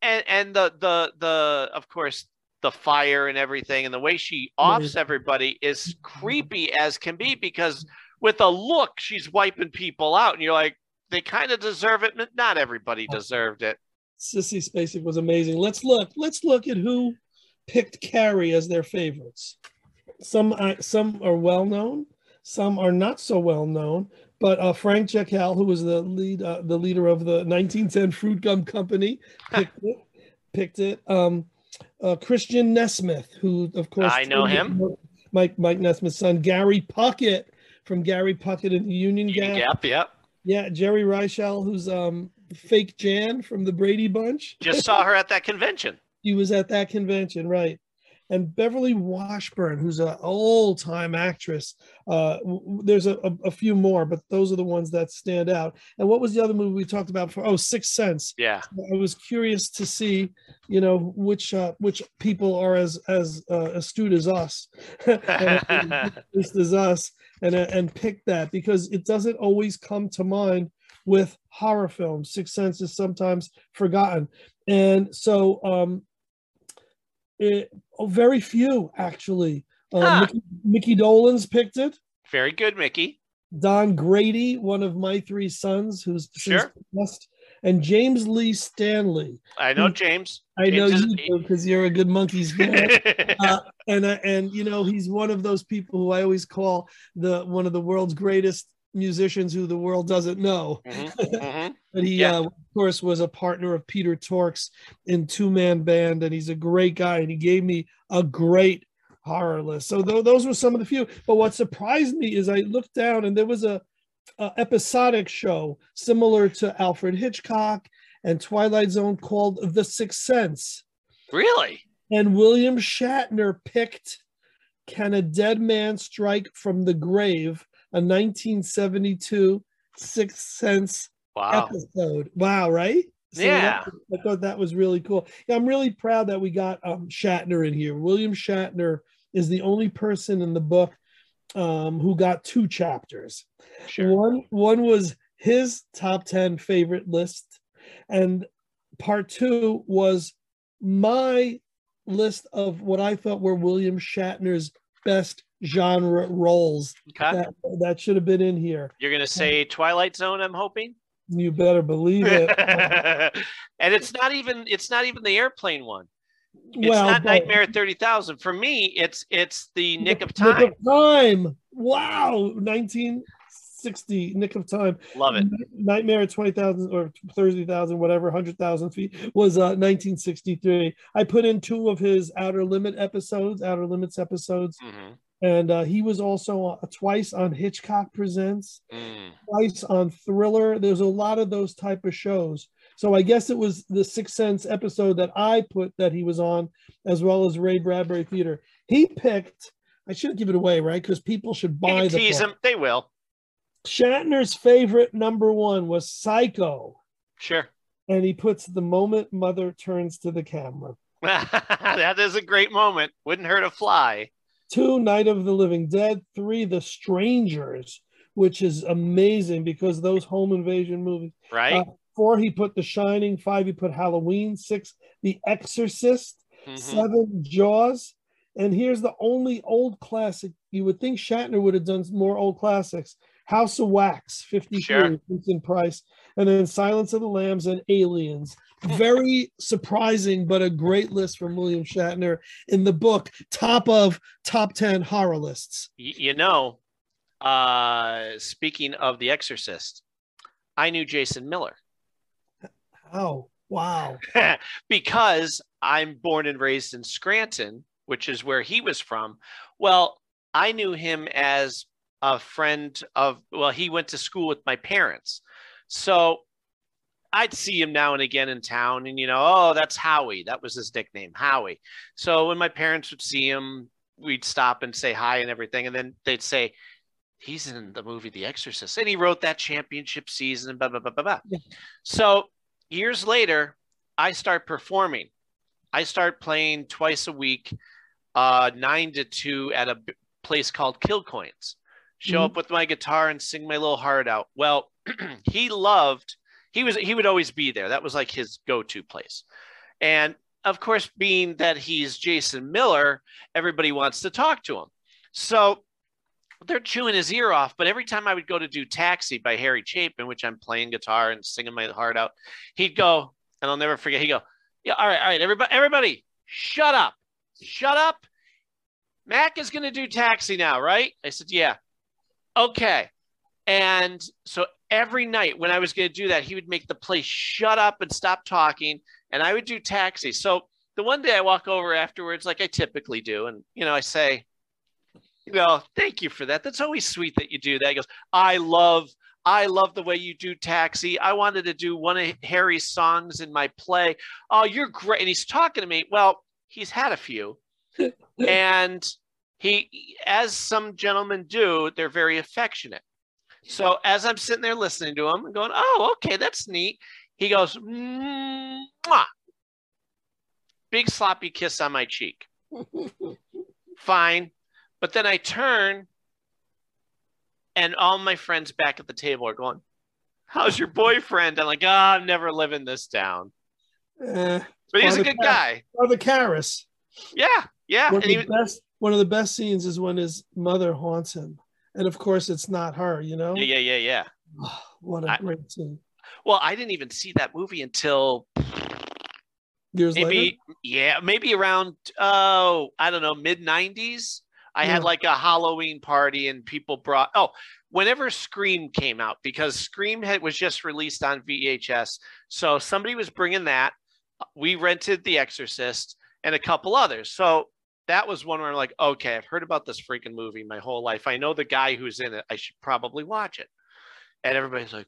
and and the the the of course the fire and everything and the way she offs everybody is creepy as can be because with a look she's wiping people out and you're like they kind of deserve it but not everybody deserved it Sissy Spacek was amazing. Let's look. Let's look at who picked Carrie as their favorites. Some are, some are well known. Some are not so well known. But uh, Frank Jeckell, who was the lead, uh, the leader of the 1910 Fruitgum Company, picked it. Picked it. Um, uh, Christian Nesmith, who of course I know him. Mike Mike Nesmith's son, Gary Puckett from Gary Puckett and the Union Gap. Gap, yep. Yeah, Geri Reischl, who's um fake Jan from the Brady Bunch. Just saw her at that convention. He was at that convention, right? And Beverly Washburn, who's an old-time actress. Uh, there's a, a, a few more, but those are the ones that stand out. And what was the other movie we talked about before? Oh, Sixth Sense. Yeah. I was curious to see, you know, which uh, which people are as as uh, astute as us, as as us, and uh, and pick that because it doesn't always come to mind with horror films. Sixth Sense is sometimes forgotten, and so um, it, oh, very few actually. Um, Huh. Mickey, Mickey Dolenz picked it. Very good, Mickey. Don Grady, one of my three sons, who's Sure. passed, and James Lee Stanley. I know James. I know James you because you're a good Monkees fan. uh, and uh, and you know he's one of those people who I always call the one of the world's greatest musicians who the world doesn't know. Mhm. But he, Yeah. uh, course, was a partner of Peter Tork's in Two Man Band, and he's a great guy. And he gave me a great horror list. So tho- those were some of the few. But what surprised me is I looked down, and there was a, a episodic show similar to Alfred Hitchcock and Twilight Zone called The Sixth Sense. Really? And William Shatner picked Can a Dead Man Strike from the Grave, a 1972 Sixth Sense Wow. episode. Wow, right? Yeah. that- I thought that was really cool. Yeah, I'm really proud that we got um, Shatner in here. William Shatner is the only person in the book um, who got two chapters. Sure. One one was his top 10 favorite list, and part two was my list of what I thought were William Shatner's best genre roles. Okay. That, that should have been in here. You're gonna say Twilight Zone, I'm hoping. You better believe it. and it's not even it's not even the airplane one. It's Well, not Nightmare at 30,000. For me, it's it's the Nick of Time. Nick of Time. Wow. 1960, Nick of Time. Love it. Nightmare at 20,000 or 30,000, whatever, 100,000 feet was uh, 1963. I put in two of his Outer Limit episodes, Outer Limits episodes. Mhm. And uh, he was also uh, twice on Hitchcock Presents, Mm. twice on Thriller. There's a lot of those type of shows. So I guess it was the Sixth Sense episode that I put that he was on, as well as Ray Bradbury Theater. He picked. I shouldn't give it away, right? Because people should buy the tease them. They will. Shatner's favorite number one was Psycho, Sure. and he puts the moment mother turns to the camera. that is a great moment. Wouldn't hurt a fly. Two, Night of the Living Dead. Three, The Strangers, which is amazing because those home invasion movies. Right? Uh, four, he put The Shining. Five, he put Halloween. Six, The Exorcist. Mhm. Seven, Jaws. And here's the only old classic. You would think Shatner would have done more old classics. House of Wax, 53, Sure. Vincent Price. And then Silence of the Lambs and Aliens. Very surprising, but a great list from William Shatner in the book, top of top 10 horror lists. You know, uh, speaking of The Exorcist, I knew Jason Miller Oh, wow. because I'm born and raised in Scranton, which is where he was from. Well, I knew him as a friend of, well, he went to school with my parents. So I'd see him now and again in town, and you know, oh, that's Howie. That was his nickname, Howie. So when my parents would see him, we'd stop and say hi and everything, and then they'd say, "He's in the movie The Exorcist," and he wrote that championship season, and blah blah blah blah blah. So years later, I start performing. I start playing twice a week, uh, nine to two at a b- place called Kill Coins. Show Mhm. up with my guitar and sing my little heart out. Well, he loved. He was. He would always be there. That was like his go-to place. And of course, being that he's Jason Miller, everybody wants to talk to him. So they're chewing his ear off. But every time I would go to do Taxi by Harry Chapin, which I'm playing guitar and singing my heart out, he'd go, and I'll never forget. He'd go, "Yeah, all right, all right, everybody, everybody, shut up, shut up. Mac is going to do Taxi now, right?" I said, "Yeah." Okay. And so every night when I was going to do that, he would make the place shut up and stop talking, and I would do Taxi. So the one day I walk over afterwards, like I typically do, and you know, I say, you know, thank you for that. That's always sweet that you do that. He goes, I love, I love the way you do Taxi. I wanted to do one of Harry's songs in my play. Oh, you're great. And he's talking to me. Well, he's had a few. and he, as some gentlemen do, they're very affectionate. So as I'm sitting there listening to him and going, oh, okay, that's neat. He goes, Mwah! big sloppy kiss on my cheek. Fine. But then I turn and all my friends back at the table are going, How's your boyfriend? I'm like, oh, I'm never living this down. Eh, But he's a good guy. Father Karras. Yeah, yeah. One of, And the he, best, one of the best scenes is when his mother haunts him. And of course, it's not her, you know? yeah, yeah, yeah, yeah. What a I- great scene. Well, I didn't even see that movie until Years maybe, later? yeah, maybe around, oh, I don't know, mid 90s. I Yeah. had like a Halloween party and people brought, oh, whenever Scream came out, because Scream had, was just released on VHS. So somebody was bringing that. We rented The Exorcist and a couple others. So that was one where I'm like, okay, I've heard about this freaking movie my whole life. I know the guy who's in it. I should probably watch it. And everybody's like,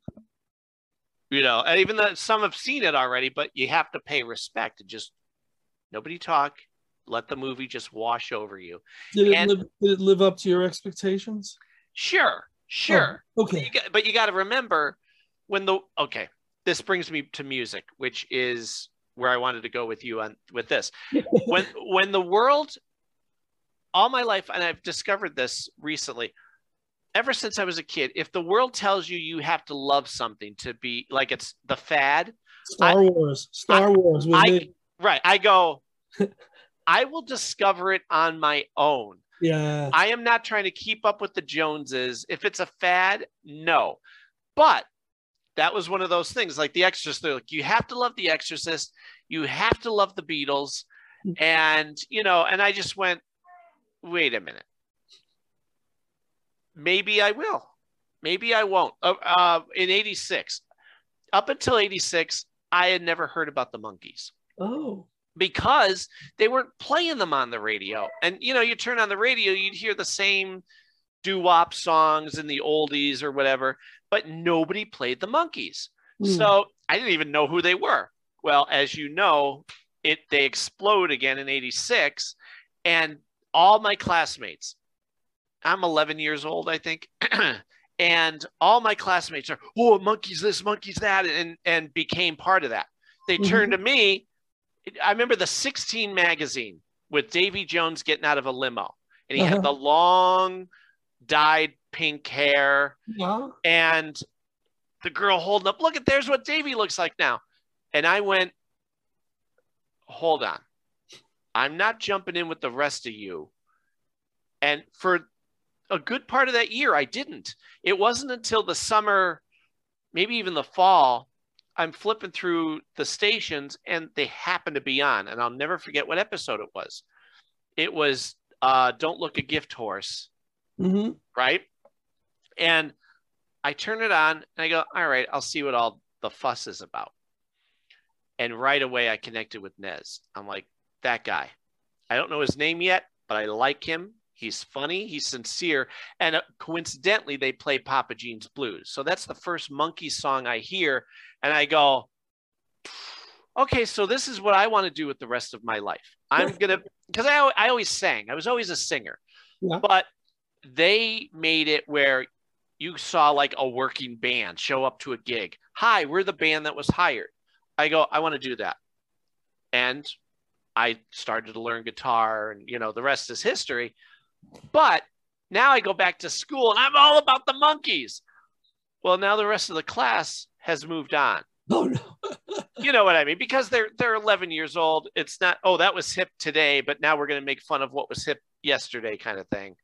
you know, and even though some have seen it already, but you have to pay respect and just nobody talk. Let the movie just wash over you. Did it, and- live, did it live up to your expectations? Sure, oh, sure. Oh, okay. But you got to remember when the okay. This brings me to music, which is where I wanted to go with you on with this. when when the world, all my life, and I've discovered this recently. Ever since I was a kid, if the world tells you you have to love something to be like it's the fad, Star Wars. Star Wars I right, I go. I will discover it on my own. Yeah. I am not trying to keep up with the Joneses. If it's a fad, no. But that was one of those things like The Exorcist. They're like, you have to love The Exorcist. You have to love the Beatles. And, you know, and I just went, wait a minute. Maybe I will. Maybe I won't. Uh, uh, in 86, up until 86, I had never heard about the Monkees Oh. because they weren't playing them on the radio. And you know, you turn on the radio, you'd hear the same doo-wop songs and the oldies or whatever, but nobody played the Monkees. Hmm. So I didn't even know who they were. Well, as you know, it they explode again in 86 and all my classmates I'm 11 years old, I think. and all my classmates are, oh, Monkees this, Monkees that, and and became part of that. They turned to me. I remember the 16 magazine with Davy Jones getting out of a limo, and he Uh-huh. had the long, dyed pink hair, Yeah. and the girl holding up, look at there's what Davy looks like now. And I went, hold on. I'm not jumping in with the rest of you. And for a good part of that year, I didn't. It wasn't until the summer, maybe even the fall, I'm flipping through the stations and they happen to be on. And I'll never forget what episode it was. It was uh, Don't Look a Gift Horse hmm right? And I turn it on and I go, all right, I'll see what all the fuss is about. And right away I connected with Nez. I'm like, that guy. I don't know his name yet, but I like him. He's funny, he's sincere. And uh, coincidentally, they play Papa Gene's Blues. So that's the first Monkee song I hear. And I go, okay, so this is what I want to do with the rest of my life. I'm going to, because I, I always sang, I was always a singer. Yeah. But they made it where you saw like a working band show up to a gig. Hi, we're the band that was hired. I go, I want to do that. And I started to learn guitar, and you know, the rest is history. But now I go back to school and I'm all about the Monkees. Well, now the rest of the class has moved on. Oh no. You know what I mean? Because they're they're 11 years old. It's not, oh, that was hip today, but now we're going to make fun of what was hip yesterday, kind of thing.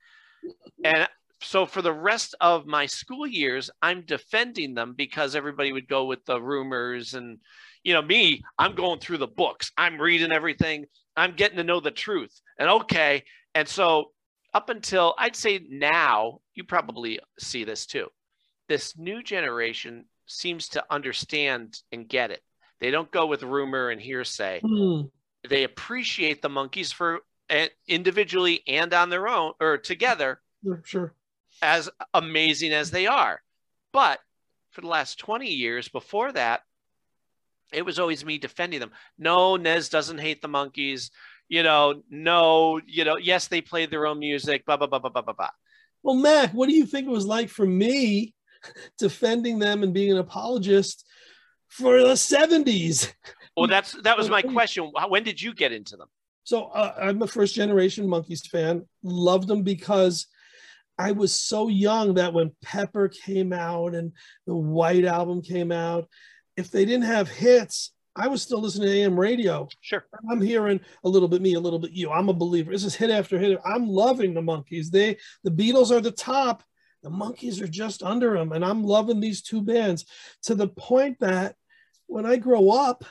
And so for the rest of my school years, I'm defending them because everybody would go with the rumors and you know me, I'm going through the books. I'm reading everything. I'm getting to know the truth. And okay, and so up until I'd say now, you probably see this too. This new generation seems to understand and get it. They don't go with rumor and hearsay. Hmm. They appreciate the Monkees for uh, individually and on their own or together sure. As amazing as they are. But for the last 20 years before that, it was always me defending them. No, Nez doesn't hate the Monkees. You know, no, you know, yes, they played their own music, blah, blah, blah, blah, blah, blah, blah. Well, Mac, what do you think it was like for me defending them and being an apologist for the 70s? Well, that's that was my question. When did you get into them? So uh, I'm a first generation Monkees fan. Loved them because I was so young that when Pepper came out and the White album came out, if they didn't have hits, I was still listening to AM radio. Sure. I'm hearing a little bit me, a little bit you. I'm a believer. This is hit after hit. I'm loving the Monkees. They the Beatles are the top. The Monkees are just under them, and I'm loving these two bands to the point that when I grow up,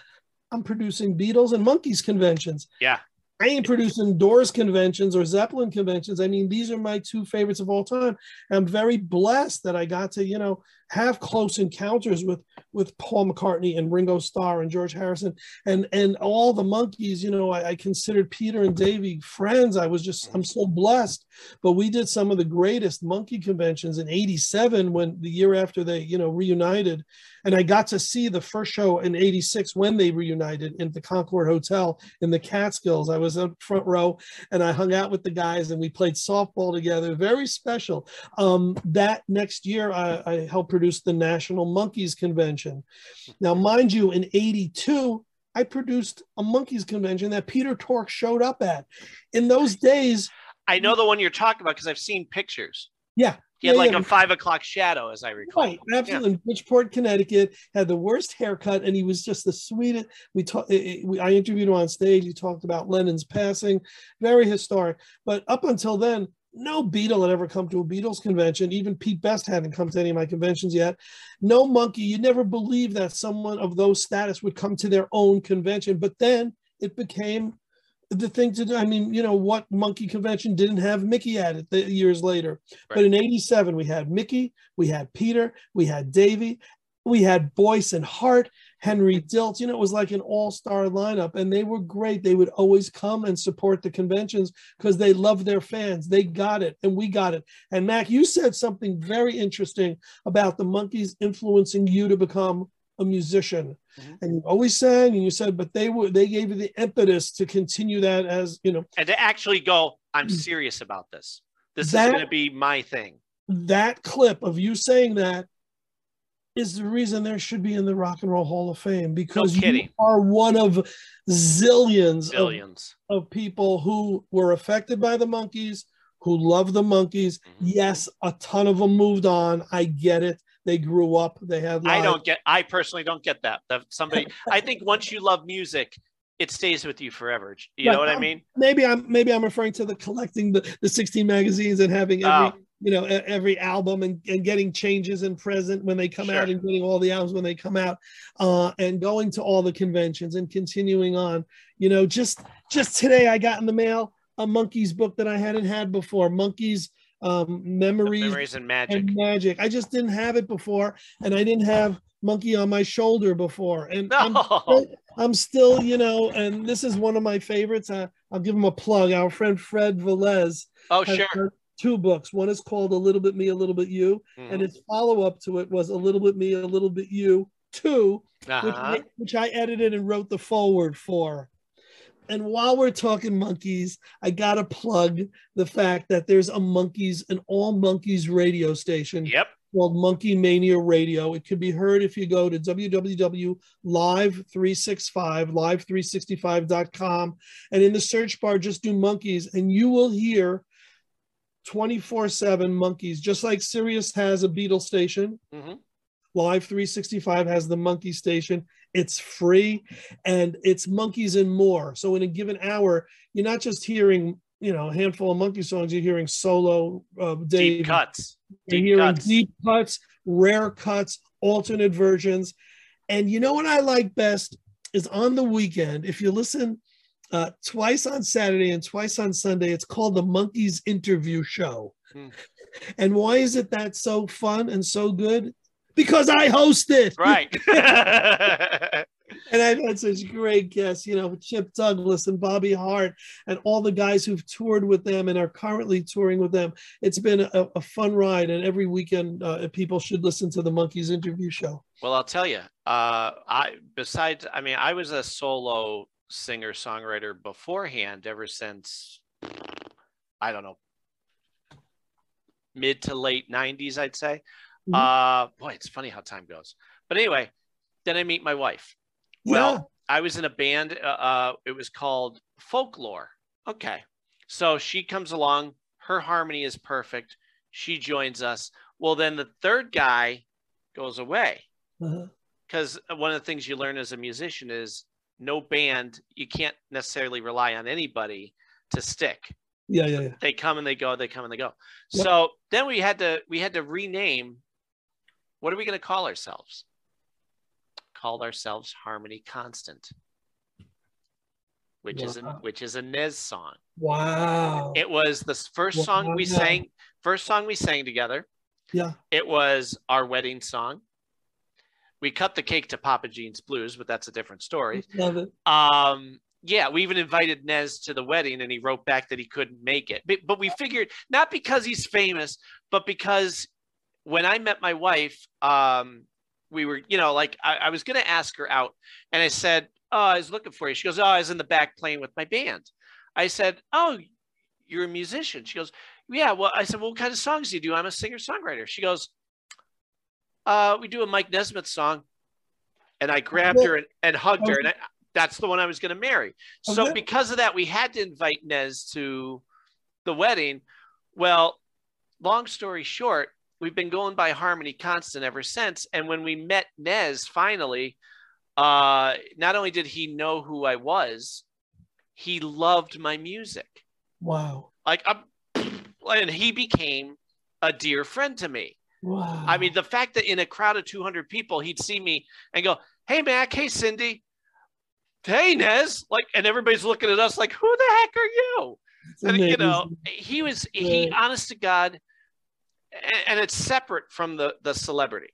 I'm producing Beatles and Monkees conventions. Yeah. I ain't producing Doors conventions or Zeppelin conventions. I mean, these are my two favorites of all time. I'm very blessed that I got to, you know, have close encounters with with Paul McCartney and Ringo Starr and George Harrison and and all the Monkees. You know, I, I considered Peter and Davy friends. I was just I'm so blessed. But we did some of the greatest Monkee conventions in '87 when the year after they, you know, reunited, and I got to see the first show in '86 when they reunited in the Concord Hotel in the Catskills. I was up front row and I hung out with the guys and we played softball together. Very special. Um, that next year, I, I helped produce the National Monkees Convention. Now, mind you, in '82. I produced a Monkees convention that Peter Tork showed up at. In those days, I know the one you're talking about because I've seen pictures. yeah, He had yeah, like yeah. a five o'clock shadow, as I recall. Right, absolutely. In Bridgeport, Connecticut, had the worst haircut, and he was just the sweetest. We talked. I interviewed him on stage. He talked about Lennon's passing, very historic. But up until then, no Beatle had ever come to a Beatles convention. Even Pete Best hadn't come to any of my conventions yet. No Monkee. You never believed that someone of those status would come to their own convention. But then it became the thing to do. I mean, you know, what Monkee convention didn't have Mickey at it the years later? But in 87, we had Mickey, we had Peter, we had Davy, we had Boyce and Hart, Henry Diltz. You know, it was like an all star lineup, and they were great. They would always come and support the conventions because they loved their fans. They got it, and we got it. And Mac, you said something very interesting about the Monkees influencing you to become a musician mm-hmm. and you always sang and you said but they were they gave you the impetus to continue that as you know And to actually go, I'm mm. serious about this. This That- is going to be my thing. that clip of you saying that is the reason there should be in the rock and roll hall of fame because you are one of zillions, of- Of, people who were affected by the Monkees who love the Monkees Mm-hmm. yes a ton of them moved on i get it they grew up they had I don't get. I personally don't get that. That somebody. I think once you love music, it stays with you forever. You know what I um, mean? Maybe I'm maybe I'm referring to the collecting the, the 16 magazines and having every Oh. You know every album and, and getting changes in present when they come out Sure. and getting all the albums when they come out uh, and going to all the conventions and continuing on. You know, just just today I got in the mail a Monkees book that I hadn't had before. Monkees um, memories, Memories and magic. and magic. I just didn't have it before, and I didn't have monkey on my shoulder before. And I'm, still, I'm still, you know, and this is one of my favorites. I, I'll give him a plug. Our friend Fred Velez. Oh, sure. Two books. One is called A Little Bit Me, A Little Bit You, Mhm. and its follow up to it was A Little Bit Me, A Little Bit You Two, which, Uh-huh. I, which I edited and wrote the forward for. And while we're talking Monkees, I gotta plug the fact that there's a Monkees, an all Monkees radio station. Yep. Called Monkee Mania Radio. It can be heard if you go to www.live365, live365.com, and in the search bar, just do monkeys, and you will hear 24 7 Monkees, just like Sirius has a Beatle station. Mhm. Live 365 has the Monkee station. It's free and it's Monkees and more. So in a given hour, you're not just hearing, you know, a handful of Monkee songs, you're hearing solo uh, Dave. Deep cuts. You're Deep hearing cuts. deep cuts, rare cuts, alternate versions. And you know what I like best is on the weekend, if you listen uh, twice on Saturday and twice on Sunday, it's called the Monkees Interview Show. Hmm. And why is it that so fun and so good? Because I host it. Right. and I've had such great guests, you know, Chip Douglas and Bobby Hart, and all the guys who've toured with them and are currently touring with them. It's been a, a fun ride, and every weekend uh, people should listen to the Monkees interview show. Well, I'll tell you. Uh, I besides, I mean, I was a solo singer songwriter beforehand, ever since I don't know mid to late '90s, I'd say. Mhm. Uh, boy, it's funny how time goes. But anyway, then I meet my wife. Well, I was in a band. Uh, uh, it was called Folklore. Okay, so she comes along. Her harmony is perfect. She joins us. Well, then the third guy goes away Uh-huh. because one of the things you learn as a musician is no band. You can't necessarily rely on anybody to stick Yeah, yeah, yeah. they come and they go they come and they go Yep. so then we had to we had to rename what are we going to call ourselves called ourselves harmony constant which is a which is a nez song Wow. it was the first song we sang first song we sang together Yeah. it was our wedding song we cut the cake to papa gene's blues but that's a different story. Love it. um yeah we even invited nez to the wedding and he wrote back that he couldn't make it. But, but we figured not because he's famous but because when i met my wife um we were you know like i, I was going to ask her out and i said oh i was looking for you. She goes oh i was in the back playing with my band. I said oh you're a musician. She goes yeah well i said well, what kind of songs do you do? I'm a singer songwriter she goes uh we do a mike nesmith song and i grabbed her and, and hugged her and I, that's the one I was going to marry. So because of that, we had to invite Nez to the wedding. Well, long story short, we've been going by Harmony Constant ever since. And when we met Nez finally, uh, not only did he know who I was, he loved my music. Wow. Like, I'm, and he became a dear friend to me. Wow. I mean, the fact that in a crowd of 200 people, he'd see me and go, Hey, Mac. Hey, Cindy. Hey, Nez. Like, and everybody's looking at us like, Who the heck are you? It's And, you know, he was, he, honest to God, and, and it's separate from the, the celebrity.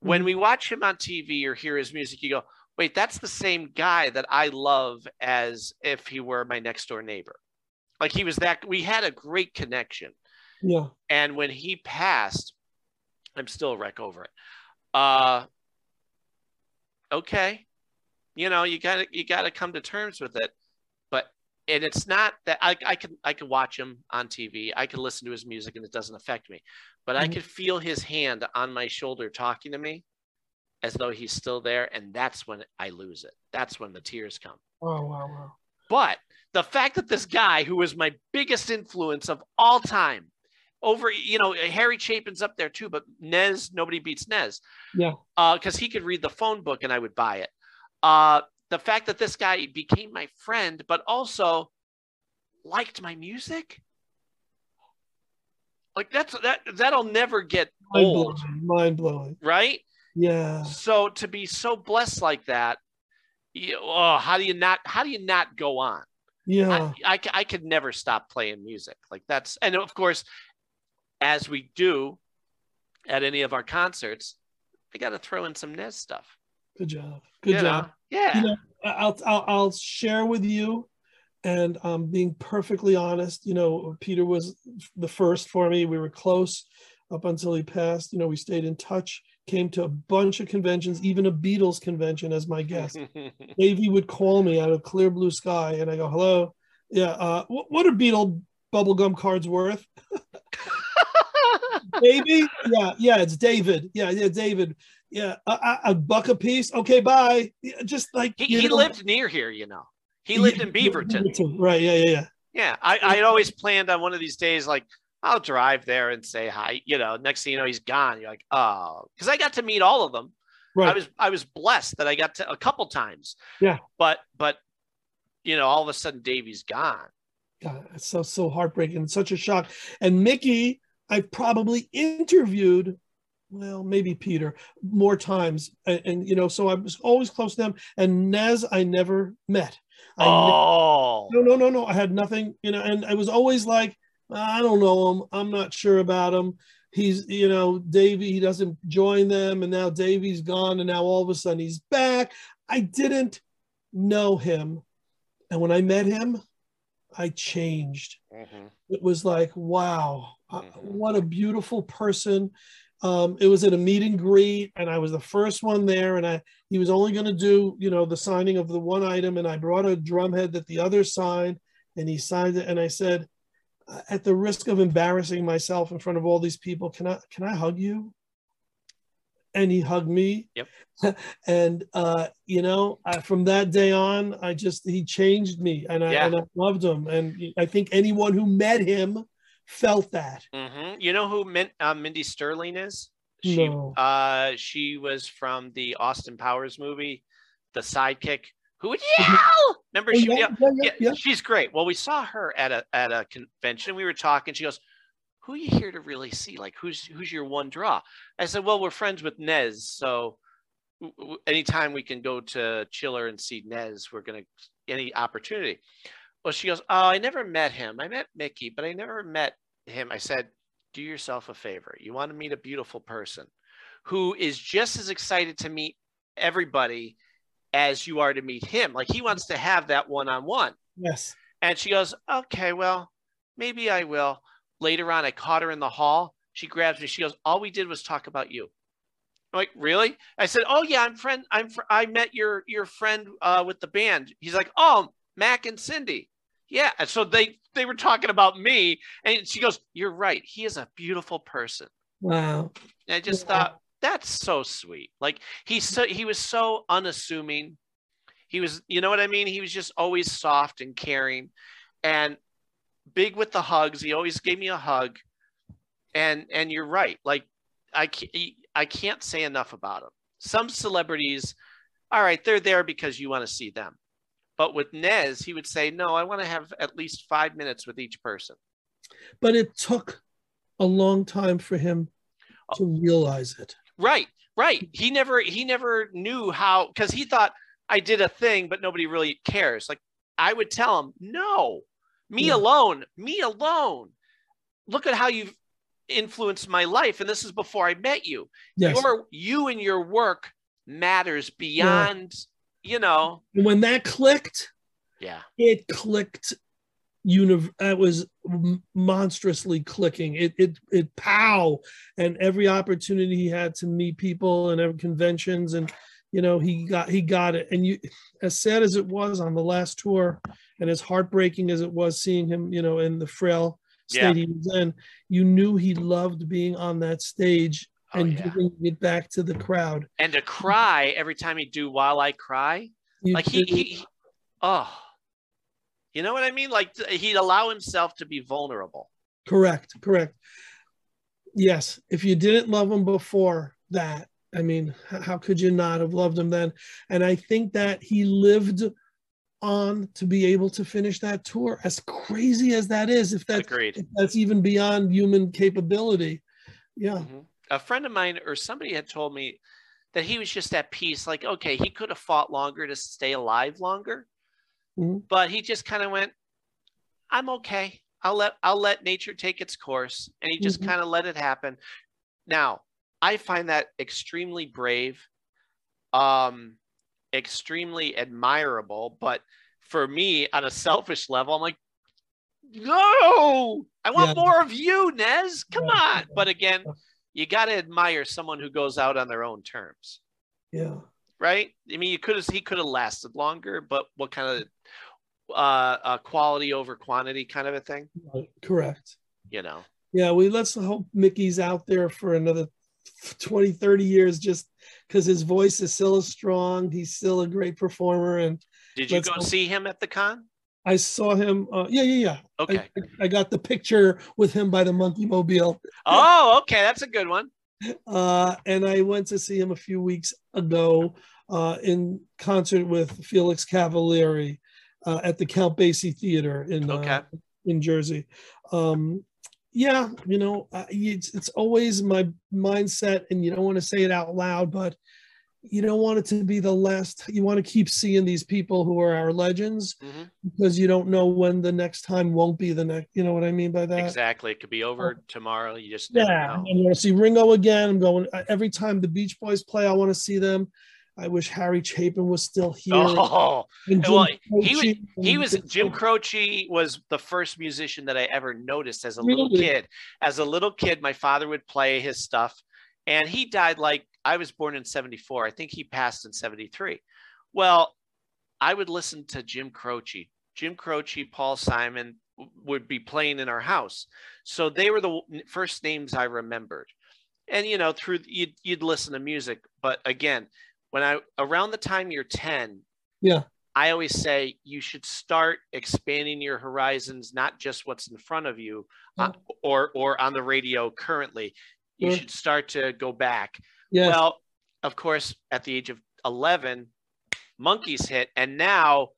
When Mhm. we watch him on TV or hear his music, you go, Wait, that's the same guy that I love as if he were my next door neighbor. Like, he was that, we had a great connection. Yeah. And when he passed, I'm still a wreck over it. Uh okay. You know, you gotta you gotta come to terms with it. But and it's not that I, I can I can watch him on TV, I can listen to his music and it doesn't affect me. But I Mhm. could feel his hand on my shoulder talking to me as though he's still there, and that's when I lose it. That's when the tears come. Wow, wow, wow. But the fact that this guy, who was my biggest influence of all time, over, you know, Harry Chapin's up there too, but Nez, nobody beats Nez, Yeah. because he could read the phone book and I would buy it. Uh, the fact that this guy became my friend, but also liked my music, like that's that that'll never get Mind old, blowing. Mind blowing. right? Yeah. So to be so blessed like that, you, oh, how do you not? How do you not go on? Yeah. I I could never stop playing music. Like that's, and of course, as we do at any of our concerts, I got to throw in some Nez stuff. Good job. Good You job. know? Yeah. You know, I'll, I'll I'll share with you, and um, being perfectly honest, you know, Peter was the first for me. We were close up until he passed. You know, we stayed in touch. Came to a bunch of conventions, even a Beatles convention as my guest. Davy would call me out of clear blue sky, and I go, "Hello, yeah. Uh, what, what are Beatle bubblegum cards worth?" Davy, yeah, yeah, it's David. Yeah, yeah, David. Yeah, a, a, buck a piece. Okay, bye. Yeah, just like he, he lived near here, you know. He lived in Beavertown. Right. Yeah. Yeah. Yeah. Yeah, I I had always planned on one of these days, like I'll drive there and say hi. You know, next thing you know, he's gone. You're like, oh, because I got to meet all of them. Right. I was I was blessed that I got to a couple times. Yeah. But but you know, all of a sudden Davy's gone. God, it's so so heartbreaking. Such a shock. And Mickey, I've probably interviewed, well, maybe Peter more times, and, and, you know, so I was always close to them. And Nez, I never met. I ne- Oh, no, no, no, no. I had nothing, you know, and I was always like, I don't know him. I'm not sure about him. He's, you know, Davey, he doesn't join them, and now Davey's gone, and now all of a sudden he's back. I didn't know him. And when I met him, I changed. Mm-hmm. It was like, wow, uh, what a beautiful person. Um, it was at a meet and greet, and I was the first one there. And I he was only going to do, you know, the signing of the one item, and I brought a drumhead that the other signed, and he signed it. And I said, at the risk of embarrassing myself in front of all these people, can I can I hug you? And he hugged me. Yep. and uh, you know, I, from that day on, I just he changed me, and I, Yeah. and I loved him. And I think anyone who met him felt that. hmm You know who Min- uh, Mindy Sterling is? She, No. uh, she was from the Austin Powers movie, The Sidekick, who would yell. Remember, Oh, she, yeah, yeah, yeah. she's great. Well, we saw her at a at a convention. We were talking. She goes, "Who are you here to really see? Like, who's who's your one draw?" I said, "Well, we're friends with Nez, so anytime we can go to Chiller and see Nez, we're gonna any opportunity." Well, she goes, "Oh, I never met him. I met Mickey, but I never met him." I said, "Do yourself a favor. You want to meet a beautiful person who is just as excited to meet everybody as you are to meet him. Like he wants to have that one-on-one." Yes. And she goes, okay, well, maybe I will. Later on, I caught her in the hall. She grabs me. She goes, all we did was talk about you. I'm like, really? I said, oh yeah, I'm friend. I'm. Fr- I met your your friend uh, with the band. He's like, oh, Mac and Cindy. Yeah. And so they they were talking about me, and she goes, you're right. He is a beautiful person. Wow. And I just thought that's so sweet. Like he's so he was so unassuming. He was, you know what I mean? He was just always soft and caring and big with the hugs. He always gave me a hug. And and you're right. Like I can't, I can't say enough about him. Some celebrities, all right, they're there because you want to see them. But with Nez, he would say, "No, I want to have at least 5 minutes with each person." But it took a long time for him to oh. realize it. Right, right. He never he never knew how because he thought I did a thing, but nobody really cares. Like I would tell him, no, me Yeah. alone, me alone. Look at how you've influenced my life, and this is before I met you. Yes. Your you and your work matters beyond, you know. When that clicked, Yeah. it clicked univ- it was monstrously clicking it it it pow and every opportunity he had to meet people and every conventions and you know he got he got it and you as sad as it was on the last tour and as heartbreaking as it was seeing him you know in the frail Yeah. state he was in you knew he loved being on that stage Oh, and giving it back to the crowd And to cry every time he do while I cry, You like he, he, he- oh, you know what I mean? Like he'd allow himself to be vulnerable. Correct, correct. Yes, if you didn't love him before that, I mean, how could you not have loved him then? And I think that he lived on to be able to finish that tour. As crazy as that is, if that's if that's even beyond human capability. Yeah. a friend of mine or somebody had told me that he was just at peace like okay he could have fought longer to stay alive longer Mhm. but he just kind of went i'm okay i'll let i'll let nature take its course and he just Mhm. kind of let it happen now i find that extremely brave um extremely admirable but for me on a selfish level i'm like no! I want Yeah. more of you nez! Come on! But again you got to admire someone who goes out on their own terms. Yeah. right? I mean you could have he could have lasted longer but what kind of uh, uh quality over quantity kind of a thing? Correct. you know? Yeah, we let's hope Mickey's out there for another 20, 30 years just because his voice is still strong. He's still a great performer. And did you go see him at the con I saw him. Uh, yeah, yeah, yeah. Okay. I, I got the picture with him by the Monkeemobile. oh okay that's a good one Uh, and I went to see him a few weeks ago uh, in concert with Felix Cavaliere uh, at the Count Basie Theater in uh, Okay. in Jersey. Um, yeah, you know, uh, it's, it's always my mindset, and you don't want to say it out loud, but you don't want it to be the last. You want to keep seeing these people who are our legends Mhm. because you don't know when the next time won't be the next. You know what I mean by that? exactly it could be over tomorrow you just Yeah. I want to see Ringo again. I'm going every time the Beach Boys play. I want to see them. I wish Harry Chapin was still here. Oh, well, he was he was Jim Croce was the first musician that I ever noticed as a little kid. As a little kid, my father would play his stuff, and he died like I was born in '74. I think he passed in '73. Well, I would listen to Jim Croce. Jim Croce, Paul Simon would be playing in our house, so they were the first names I remembered. And you know, through you'd, you'd listen to music, but again, when I around the time you're 10, Yeah. I always say you should start expanding your horizons, not just what's in front of you uh, or or on the radio currently. You Sure. should start to go back. Yes. Well, of course, at the age of 11, Monkees hit, and now,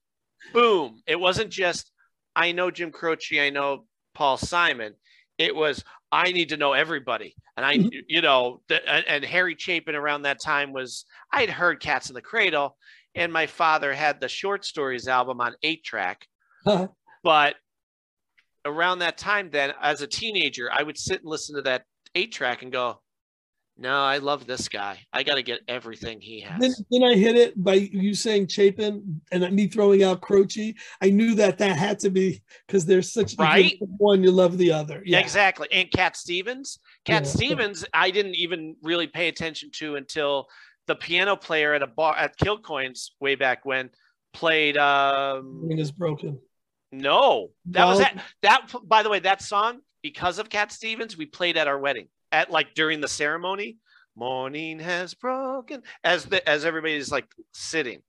boom! It wasn't just I know Jim Croce, I know Paul Simon. It was I need to know everybody, and I, Mm-hmm. you know, the, and, and Harry Chapin around that time was I'd heard Cats in the Cradle, and my father had the short stories album on eight track. But around that time, then as a teenager, I would sit and listen to that eight track and go, "No, I love this guy. I got to get everything he has." Then, then I hit it by you saying Chapin and me throwing out Croce. I knew that that had to be because there's such Right? one, you love the other. Yeah, exactly. And Cat Stevens. Cat Yeah. Stevens, I didn't even really pay attention to until the piano player at a bar at Killcoins way back when played um Ring is broken. no. That was that that by the way, that song, because of Cat Stevens, we played at our wedding. At like during the ceremony. Morning has broken as the as everybody's like sitting.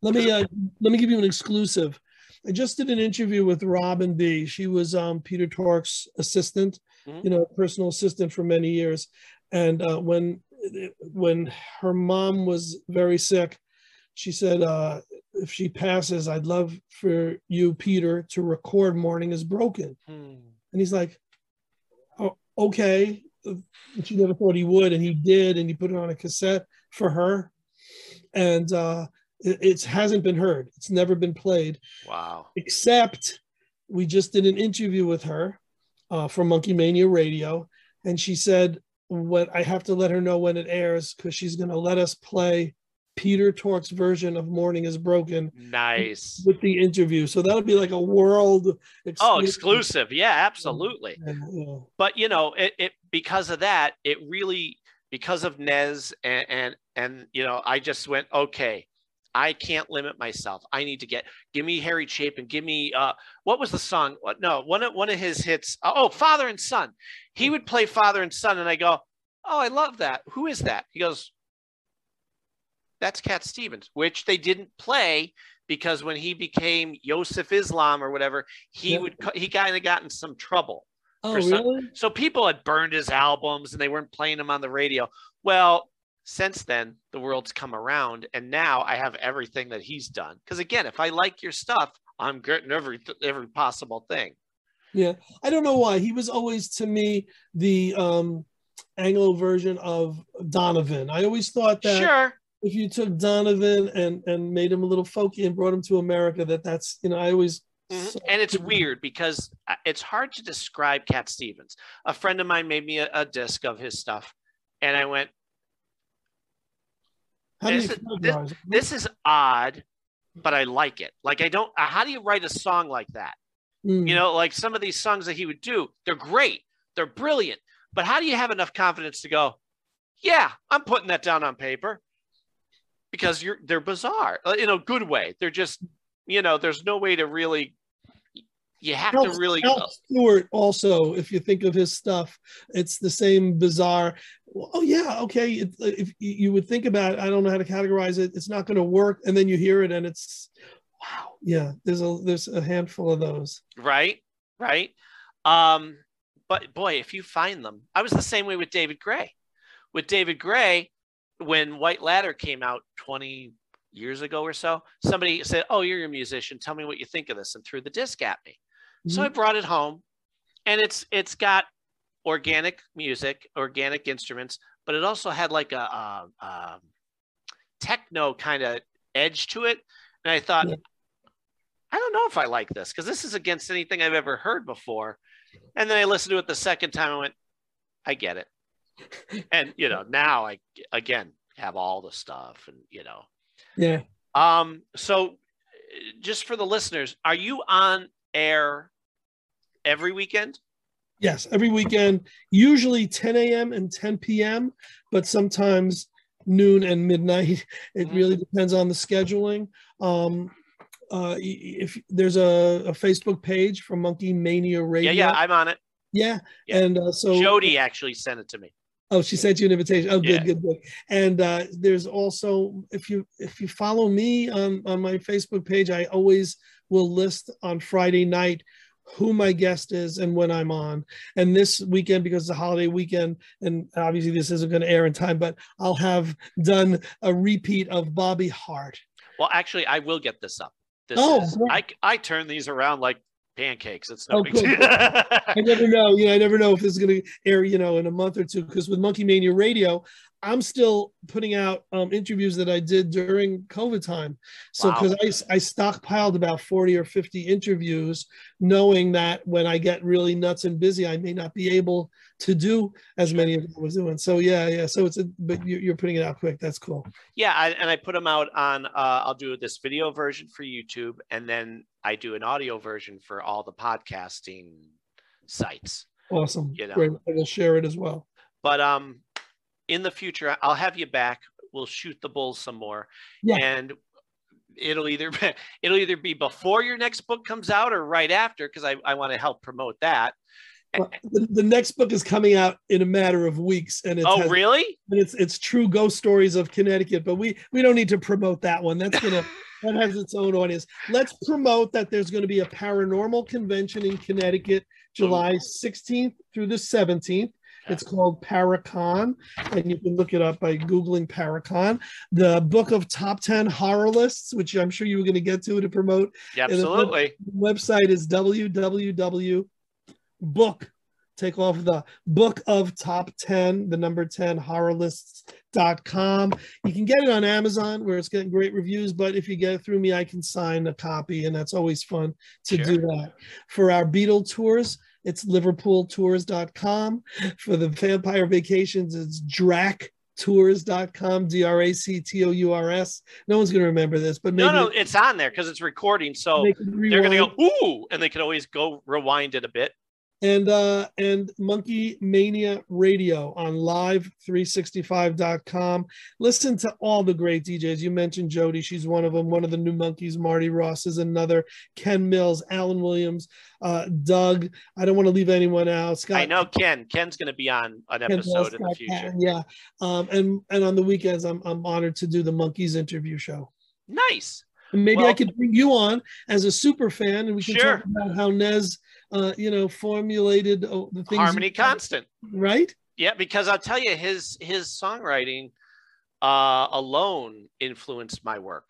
Let me uh, let me give you an exclusive. I just did an interview with Robin B. She was um, Peter Tork's assistant, Mhm. you know, personal assistant for many years. And uh, when when her mom was very sick, she said, uh, "If she passes, I'd love for you, Peter, to record "Morning Is Broken." And he's like, oh, "Okay." And she never thought he would, and he did, and he put it on a cassette for her. And uh, it it's, hasn't been heard. It's never been played Wow. except we just did an interview with her uh, for Monkee Mania Radio, and she said, "What I have to let her know when it airs because she's going to let us play Peter Tork's version of Morning Is Broken Nice. with the interview." So that'll be like a world. Oh, exclusive. Yeah, absolutely. Yeah. but you know it, it because of that it really because of nez and, and and you know i just went okay i can't limit myself i need to get give me harry chapin give me uh what was the song what no one of one of his hits oh father and son he would play father and son and i go oh i love that who is that he goes that's cat stevens which they didn't play because when he became Yusuf Islam or whatever, he Yeah. would he kind of got in some trouble. Oh, really? so people had burned his albums and they weren't playing them on the radio. Well, since then, the world's come around, and now I have everything that he's done. Because again, if I like your stuff, I'm getting every every possible thing. Yeah, I don't know why he was always to me the um, Anglo version of Donovan. I always thought that Sure. If you took Donovan and and made him a little folky and brought him to America, that that's you know I always Mhm. And it's weird because uh, it's hard to describe Cat Stevens. A friend of mine made me a, a disc of his stuff, and I went, How do you this, is, this, this is odd, but I like it. Like I don't. uh, How do you write a song like that? Mm. You know, like some of these songs that he would do, they're great, they're brilliant. But how do you have enough confidence to go, yeah, I'm putting that down on paper? Because you're they're bizarre uh, in a good way. They're just, you know, there's no way to really. You have Al, to really. Al Stewart also, if you think of his stuff, it's the same bizarre. Oh yeah, okay. It, if you would think about, it, I don't know how to categorize it. It's not going to work, and then you hear it, and it's wow. Yeah, there's a there's a handful of those. right right um but boy if you find them i was the same way with david gray with david gray when white ladder came out 20 years ago or so somebody said oh you're a musician tell me what you think of this and threw the disc at me so i brought it home and it's it's got organic music organic instruments but it also had like a, a, um techno kind of edge to it and i thought I don't know if I like this because this is against anything I've ever heard before. And then I listened to it the second time. I went, I get it. And you know, now I again have all the stuff and you know. Yeah. Um. So, just for the listeners, are you on air every weekend? Yes, every weekend, usually 10 a.m. and 10 p.m., but sometimes noon and midnight. It Mm-hmm. really depends on the scheduling. Um, uh, if there's a, a Facebook page for Monkee Mania Radio, Yeah, yeah, I'm on it. yeah, and uh, so Jody actually sent it to me. Oh, she sent you an invitation. Oh, good, Yeah. good, good. And uh, there's also if you if you follow me on on my Facebook page, I always will list on Friday night who my guest is and when I'm on. And this weekend, because it's a holiday weekend, and obviously this isn't going to air in time, but I'll have done a repeat of Bobby Hart. Well, actually, I will get this up. This Oh, is. I I turn these around like pancakes. It's no Oh, big deal. I never know. You know, I never know if this is going to air, you know, in a month or two. Because with Monkee Mania Radio, I'm still putting out um, interviews that I did during COVID time. So Wow. because I, I stockpiled about 40 or 50 interviews, knowing that when I get really nuts and busy, I may not be able to do as many as I was doing. So yeah, yeah. So it's a, but you're, you're putting it out quick. That's cool. Yeah, I, and I put them out on. Uh, I'll do this video version for YouTube, and then I do an audio version for all the podcasting sites. Awesome. You know. Great. I will share it as well. But um, in the future, I'll have you back. We'll shoot the bulls some more, Yeah. and it'll either be, it'll either be before your next book comes out or right after because I, I want to help promote that. Well, the, the next book is coming out in a matter of weeks, and it Oh, has- really? And it's it's true ghost stories of Connecticut, but we we don't need to promote that one. That's gonna that has its own audience. Let's promote that there's going to be a paranormal convention in Connecticut, July 16th through the 17th. It's called Paracon, and you can look it up by Googling Paracon. The book of top 10 horror lists, which I'm sure you were going to get to to promote. Yeah, And the absolutely. website is www book take off the book of top 10 the number 10 horror lists.com you can get it on amazon where it's getting great reviews but if you get it through me i can sign a copy and that's always fun to do that for our beatle tours it's liverpooltours.com for the vampire vacations it's drac tours.com d-r-a-c-t-o-u-r-s no one's going to remember this but maybe no, no, it's on there because it's recording. So they they're going to go ooh, and they can always go rewind it a bit. And uh and monkee mania radio on live365.com listen to all the great djs you mentioned jody. She's one of them. One of the new monkeys. Marty ross is another. Ken mills alan williams uh doug. I don't want to leave anyone out. Scott I know Ken. Ken's going to be on an Ken Mills, episode in the future. Patton, yeah. Um and and on the weekends i'm i'm honored to do the monkees interview show. Nice. and maybe I could bring you on as a super fan, and we can Sure. talk about how Nez, uh, you know, formulated uh, the things. Harmony Constant. right? Yeah, because I'll tell you, his his songwriting uh, alone influenced my work.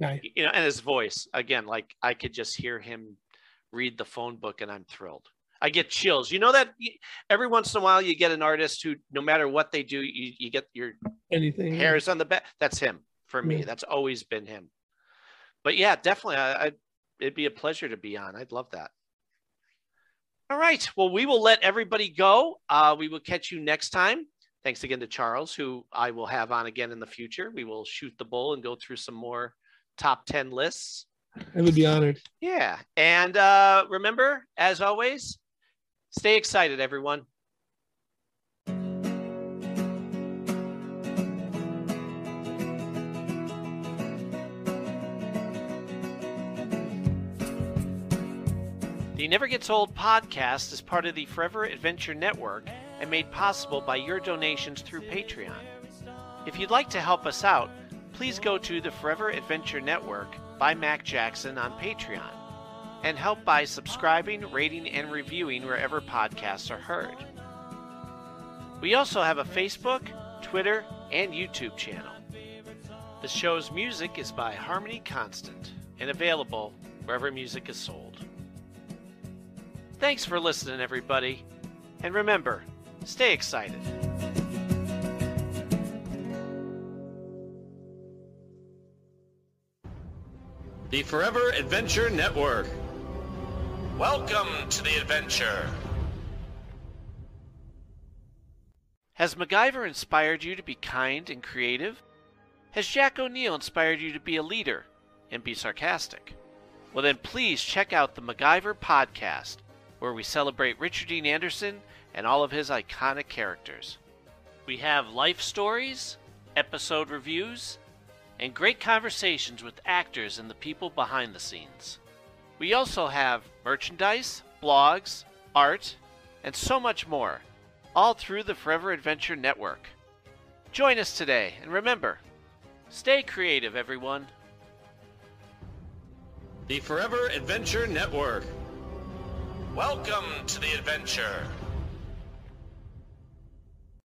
Right. You know, and his voice again, like I could just hear him read the phone book, and I'm thrilled. I get chills. You know that every once in a while you get an artist who, no matter what they do, you, you get your Anything. hairs on the back. That's him for me. Yeah. That's always been him. But yeah, definitely, I, I it'd be a pleasure to be on. I'd love that. All right. Well, we will let everybody go. Uh, we will catch you next time. Thanks again to Charles, who I will have on again in the future. We will shoot the bull and go through some more top 10 lists. I would be honored. Yeah. And uh, remember, as always, stay excited, everyone. Never Gets Old podcast is part of the Forever Adventure Network and made possible by your donations through Patreon. If you'd like to help us out, please go to the Forever Adventure Network by Mac Jackson on Patreon and help by subscribing, rating, and reviewing wherever podcasts are heard. We also have a Facebook, Twitter, and YouTube channel. The show's music is by Harmony Constant and available wherever music is sold. Thanks for listening, everybody. And remember, stay excited. The Forever Adventure Network. Welcome to the adventure. Has MacGyver inspired you to be kind and creative? Has Jack O'Neill inspired you to be a leader and be sarcastic? Well, then please check out the MacGyver podcast, where we celebrate Richard Dean Anderson and all of his iconic characters. We have life stories, episode reviews, and great conversations with actors and the people behind the scenes. We also have merchandise, blogs, art, and so much more, all through the Forever Adventure Network. Join us today, and remember, stay creative, everyone. The Forever Adventure Network. Welcome to the adventure.